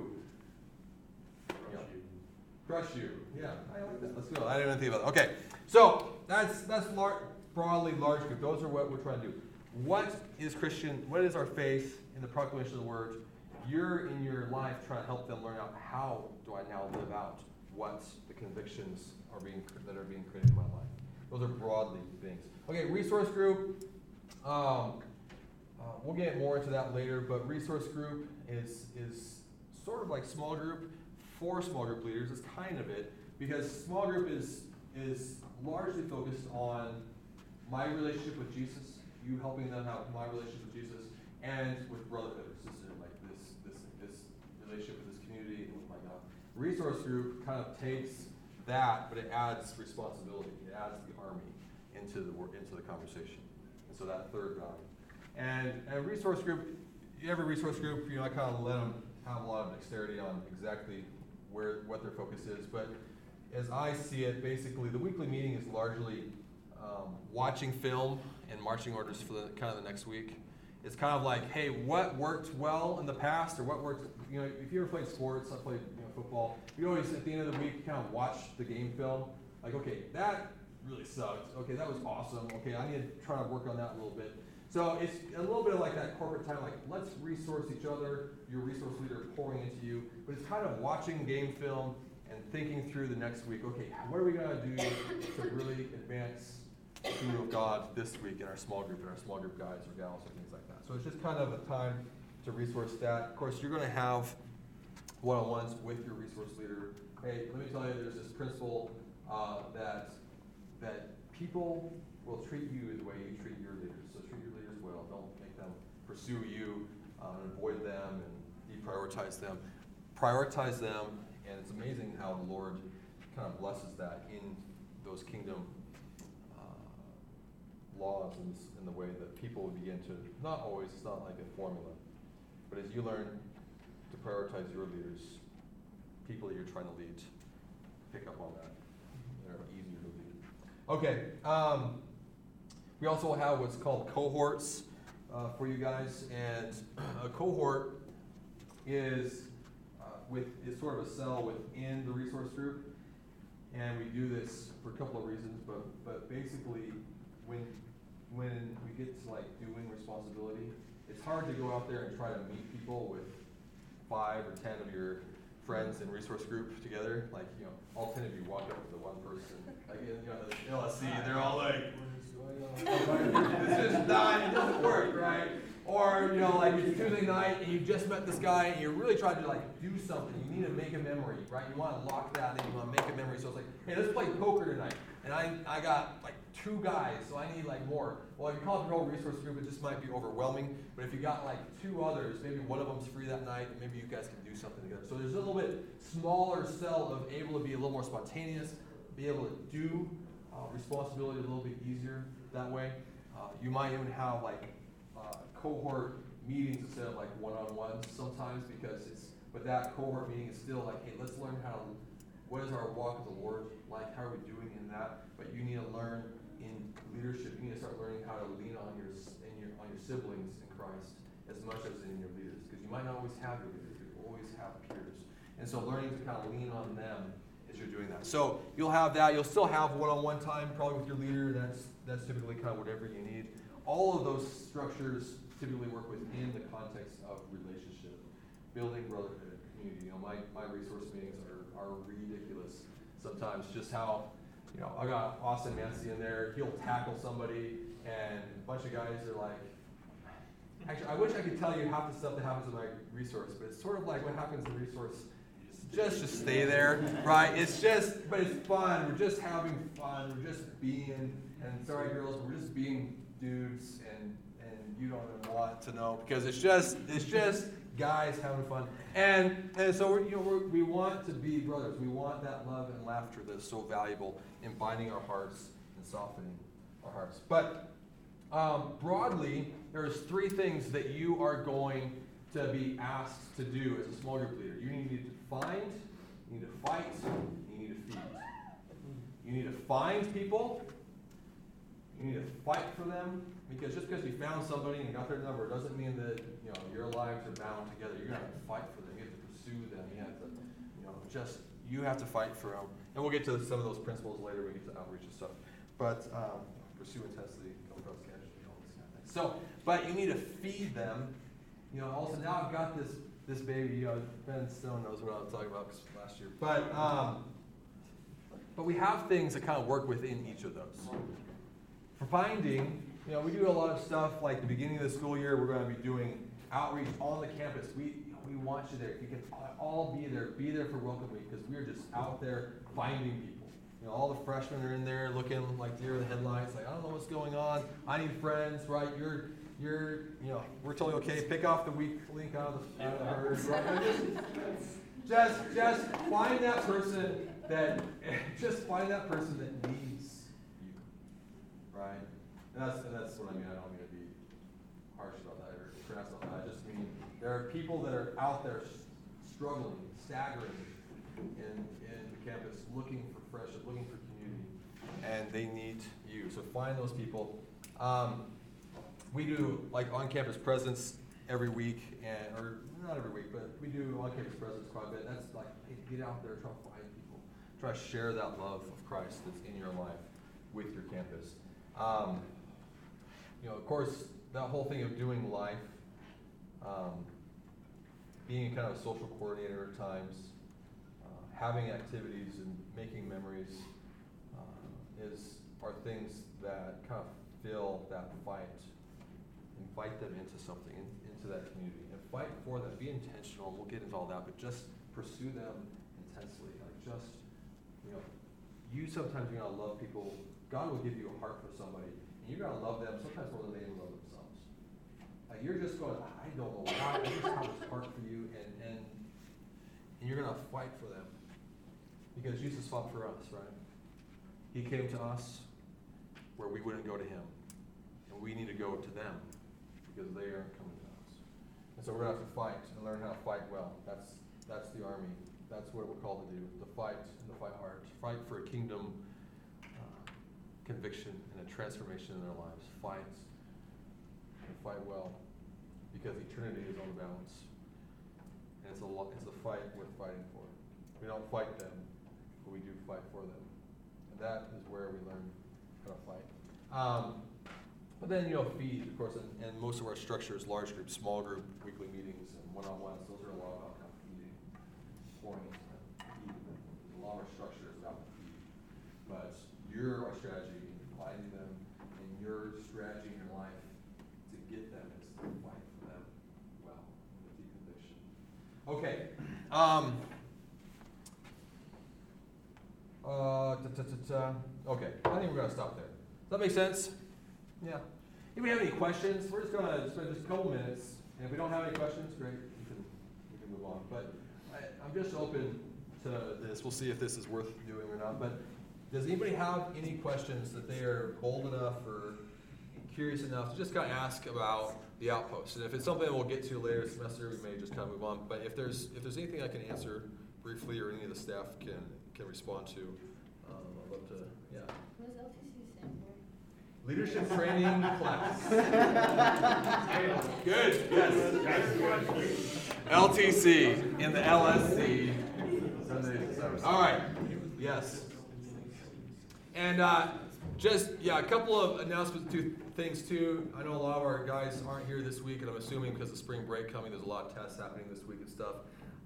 Crush you. Crush you. Yeah, I like that. Let's go. I didn't even think about that. Okay, so that's that's lar- broadly large group. Those are what we're trying to do. What is Christian? What is our faith in the proclamation of the word? You're in your life trying to help them learn out how do I now live out what the convictions are being that are being created in my life. Those are broadly things. Okay, resource group. Um, uh, we'll get more into that later, but resource group is is sort of like small group for small group leaders. It's kind of it because small group is is largely focused on my relationship with Jesus, you helping them have my relationship with Jesus, and with brotherhood, like this this this relationship with this community and with my God. Resource group kind of takes that, but it adds responsibility. It adds the army into the into the conversation. And so that third value. And and resource group, every resource group, you know, I kind of let them have a lot of dexterity on exactly where what their focus is. But as I see it, basically the weekly meeting is largely um, watching film and marching orders for the kind of the next week. It's kind of like, hey, what worked well in the past, or what worked? You know, if you ever played sports, I played you know, football. You always at the end of the week kind of watch the game film. Like, okay, that really sucked. Okay, that was awesome. Okay, I need to try to work on that a little bit. So it's a little bit like that corporate time, like let's resource each other, your resource leader pouring into you. But it's kind of watching game film and thinking through the next week. Okay, what are we gonna do to really advance the of God this week in our small group, in our small group guys or gals or things like that. So it's just kind of a time to resource that. Of course, you're gonna have one-on-ones with your resource leader. Hey, let me tell you, there's this principle uh, that that people will treat you the way you treat your leaders. So treat your leaders well. Don't make them pursue you uh, and avoid them and deprioritize them. Prioritize them, and it's amazing how the Lord kind of blesses that in those kingdom laws in, this, in the way that people begin to not always. It's not like a formula, but as you learn to prioritize your leaders, people that you're trying to lead, pick up on that. They're easier to lead. Okay. Um, we also have what's called cohorts uh, for you guys, and a cohort is uh, with is sort of a cell within the resource group, and we do this for a couple of reasons. But but basically, when when we get to like doing responsibility, it's hard to go out there and try to meet people with five or ten of your friends in resource group together. Like you know, all ten of you walk up to the one person, like you know, the LSC, they're all like. this is not, it doesn't work, right? Or, you know, like it's Tuesday night and you just met this guy and you're really trying to like do something. You need to make a memory, right? You want to lock that in, you want to make a memory. So it's like, hey, let's play poker tonight. And I, I got like two guys, so I need like more. Well, if you call it your whole resource group, it just might be overwhelming. But if you got like two others, maybe one of them's free that night, and maybe you guys can do something together. So there's a little bit smaller cell of able to be a little more spontaneous, be able to do uh, responsibility a little bit easier that way. Uh, you might even have like uh, cohort meetings instead of like one-on-ones sometimes because it's, but that cohort meeting is still like, hey, let's learn how to, what is our walk with the Lord like? How are we doing in that? But you need to learn in leadership. You need to start learning how to lean on your, in your, on your siblings in Christ as much as in your leaders because you might not always have your leaders, you always have peers. And so learning to kind of lean on them as you're doing that. So you'll have that. You'll still have one-on-one time probably with your leader. That's that's typically kind of whatever you need. All of those structures typically work within the context of relationship, building brotherhood, community. You know, my, my resource meetings are, are ridiculous sometimes. Just how, you know, I got Austin Mancy in there. He'll tackle somebody, and a bunch of guys are like, Actually, I wish I could tell you half the stuff that happens in my resource, but it's sort of like what happens in resource. Just just stay there, right? It's just, but it's fun. We're just having fun. We're just being, and sorry girls, we're just being dudes, and and you don't want to know because it's just it's just guys having fun, and and so you know we're, we want to be brothers. We want that love and laughter that's so valuable in binding our hearts and softening our hearts. But um, broadly, there's three things that you are going to be asked to do as a small group leader. You need to find, you need to fight, you need to feed. You need to find people, you need to fight for them, because just because you found somebody and got their number doesn't mean that you know your lives are bound together. You're gonna have to fight for them. You have to pursue them. You have to, you know, just you have to fight for them. And we'll get to some of those principles later when we get to outreach and stuff. But um, pursue come across casualty, all this kind of thing. So, but you need to feed them. You know, also now I've got this this baby. You know, Ben Stone knows what I was talking about last year. But um, but we have things that kind of work within each of those. For finding, you know, we do a lot of stuff like the beginning of the school year. We're going to be doing outreach on the campus. We we want you there. You can all be there. Be there for Welcome Week because we're just out there finding people. You know, all the freshmen are in there looking like deer in the headlights. Like I don't know what's going on. I need friends, right? You're you're you know we're totally okay. Pick off the weak link out of the, out of the herd. Right? Just just find that person that just find that person that needs you, right? That's that's what I mean. I don't mean to be harsh about that or crass about that. I just mean there are people that are out there struggling, staggering in in the campus, looking for friendship, looking for community, and they need you. So find those people. Um, we do like on-campus presence every week, and or not every week, but we do on-campus presence quite a bit. That's like hey, get out there, try to find people, try to share that love of Christ that's in your life with your campus. Um, you know, of course, that whole thing of doing life, um, being kind of a social coordinator at times, uh, having activities and making memories uh, is are things that kind of fill that fight invite them into something, in, into that community, and fight for them. Be intentional. We'll get into all that, but just pursue them intensely. Like just, you know, you sometimes you're gonna love people. God will give you a heart for somebody, you're gonna love them sometimes more than they love themselves. Like you're just going, I don't know why. I just have this heart for you, and and and you're gonna fight for them because Jesus fought for us, right? He came to us where we wouldn't go to him, and we need to go to them because they aren't coming to us. And so we're gonna have to fight and learn how to fight well. That's that's the army. That's what we're called to do: to fight and to fight hard, fight for a kingdom conviction and a transformation in their lives. Fight and fight well, because eternity is on the balance, and it's a lo- it's a fight worth fighting for. We don't fight them, but we do fight for them, and that is where we learn how to fight. Um, but then, you know, feed, of course, and, and most of our structure is large group, small group, weekly meetings, and one-on-ones. Those are a lot about kind of feeding, pouring into. A lot of our structure is about feed. But your strategy them in your strategy in your life to get them into the fight for them well with deep conviction. Okay. Um, uh, ta-ta-ta-ta. Okay, I think we're going to stop there. Does that make sense? Yeah. If we have any questions, we're just going to spend just a couple minutes. And if we don't have any questions, great, we can, we can move on. But I, I'm just open to this. We'll see if this is worth doing or not. But does anybody have any questions that they are bold enough or curious enough to just kind of ask about the outpost? And if it's something we'll get to later this semester, we may just kind of move on. But if there's if there's anything I can answer briefly or any of the staff can can respond to, um, I'd love to. Yeah. What does LTC stand for? Leadership training class. Good. Yes. LTC in the LSC. Sunday service. All right. Yes. And uh, just yeah, a couple of announcements, two things too. I know a lot of our guys aren't here this week, and I'm assuming because of spring break coming, there's a lot of tests happening this week and stuff.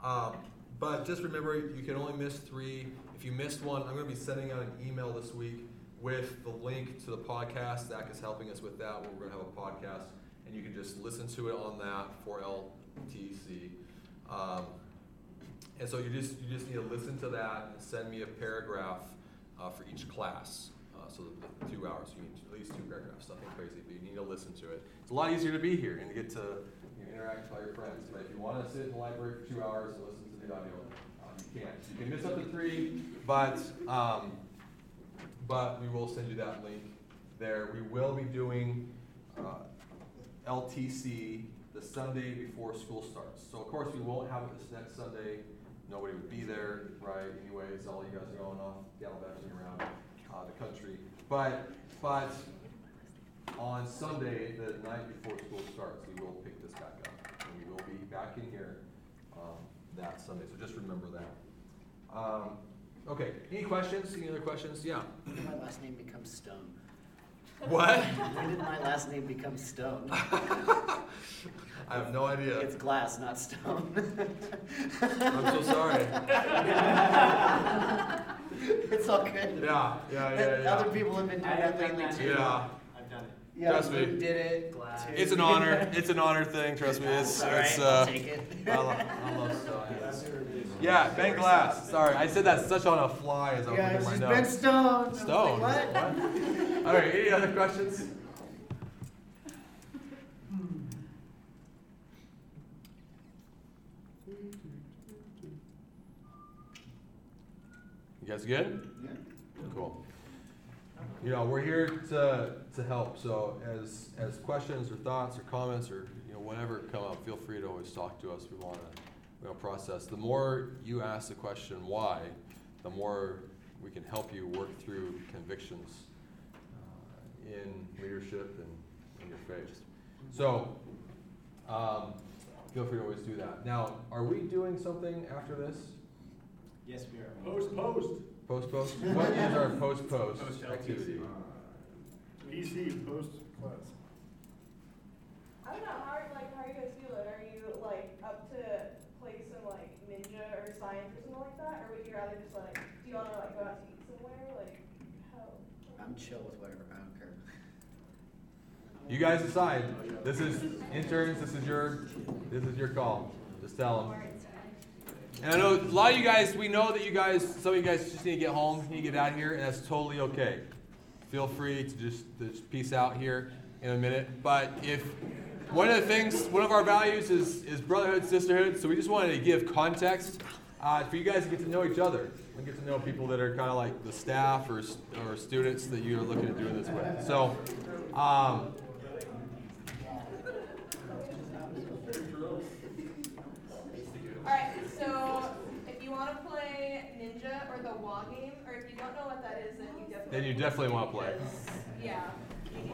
Um, but just remember, you can only miss three. If you missed one, I'm going to be sending out an email this week with the link to the podcast. Zach is helping us with that. We're going to have a podcast, and you can just listen to it on that for LTC. Um, and so you just you just need to listen to that and send me a paragraph uh, for each class. Uh, so the, the two hours, you need at least two paragraphs, nothing crazy, but you need to listen to it. It's a lot easier to be here and get to you know, interact with all your friends. But if you want to sit in the library for two hours and listen to the audio, uh, you can't. You can miss up to three, but um, but we will send you that link there. We will be doing uh, LTC the Sunday before school starts. So of course we won't have it this next Sunday. Nobody would be there, right? Anyways, all you guys are going off gallivanting around uh, the country. But but on Sunday, the night before school starts, we will pick this back up, and we will be back in here um, that Sunday. So just remember that. Um, okay. Any questions? Any other questions? Yeah. My last name become Stone? What? When did my last name become Stone? I have no idea. It's glass, not stone. I'm so sorry. It's all good. Yeah, yeah, yeah, And Other people have been doing I have it lately too. Yeah. I've done it. Yeah, Trust me. Did it. Glass. It's an honor. It's an honor thing. Trust me. It's All right, it's. I'll Uh, take it. I love, I love stone. Yeah, Ben Glass. Sorry, I said that such on a fly as I was Yeah, looking it's at my been notes. Stone. I was like, Stone. What? All right. Any other questions? You guys good? Yeah. Cool. You know, we're here to, to help, so as, as questions or thoughts or comments or, you know, whatever come up, feel free to always talk to us, we wanna, we wanna process. The more you ask the question why, the more we can help you work through convictions uh, in leadership and in your faith. So, um, feel free to always do that. Now, are we doing something after this? Yes, we are. Post, post. Post post? What is our post post Post LTC. activity? PC, post class. I don't know, how are, like, how are you guys feeling? Are you, like, up to play some, like, ninja or science or something like that? Or would you rather just, like, do you wanna, like, go out to eat somewhere? Like, how? I'm chill with whatever. I don't care. You guys decide. This is interns. This is your this is your call. Just tell them. And I know a lot of you guys. We know that you guys. Some of you guys just need to get home. Need to get out of here, and that's totally okay. Feel free to just, to just peace out here in a minute. But if one of the things, one of our values is is brotherhood, sisterhood. So we just wanted to give context uh, for you guys to get to know each other and get to know people that are kind of like the staff or or students that you are looking at doing this with. So. Um, Alright, so if you wanna play ninja or the wall game, or if you don't know what that is, then you definitely. Then you definitely wanna play. Yeah,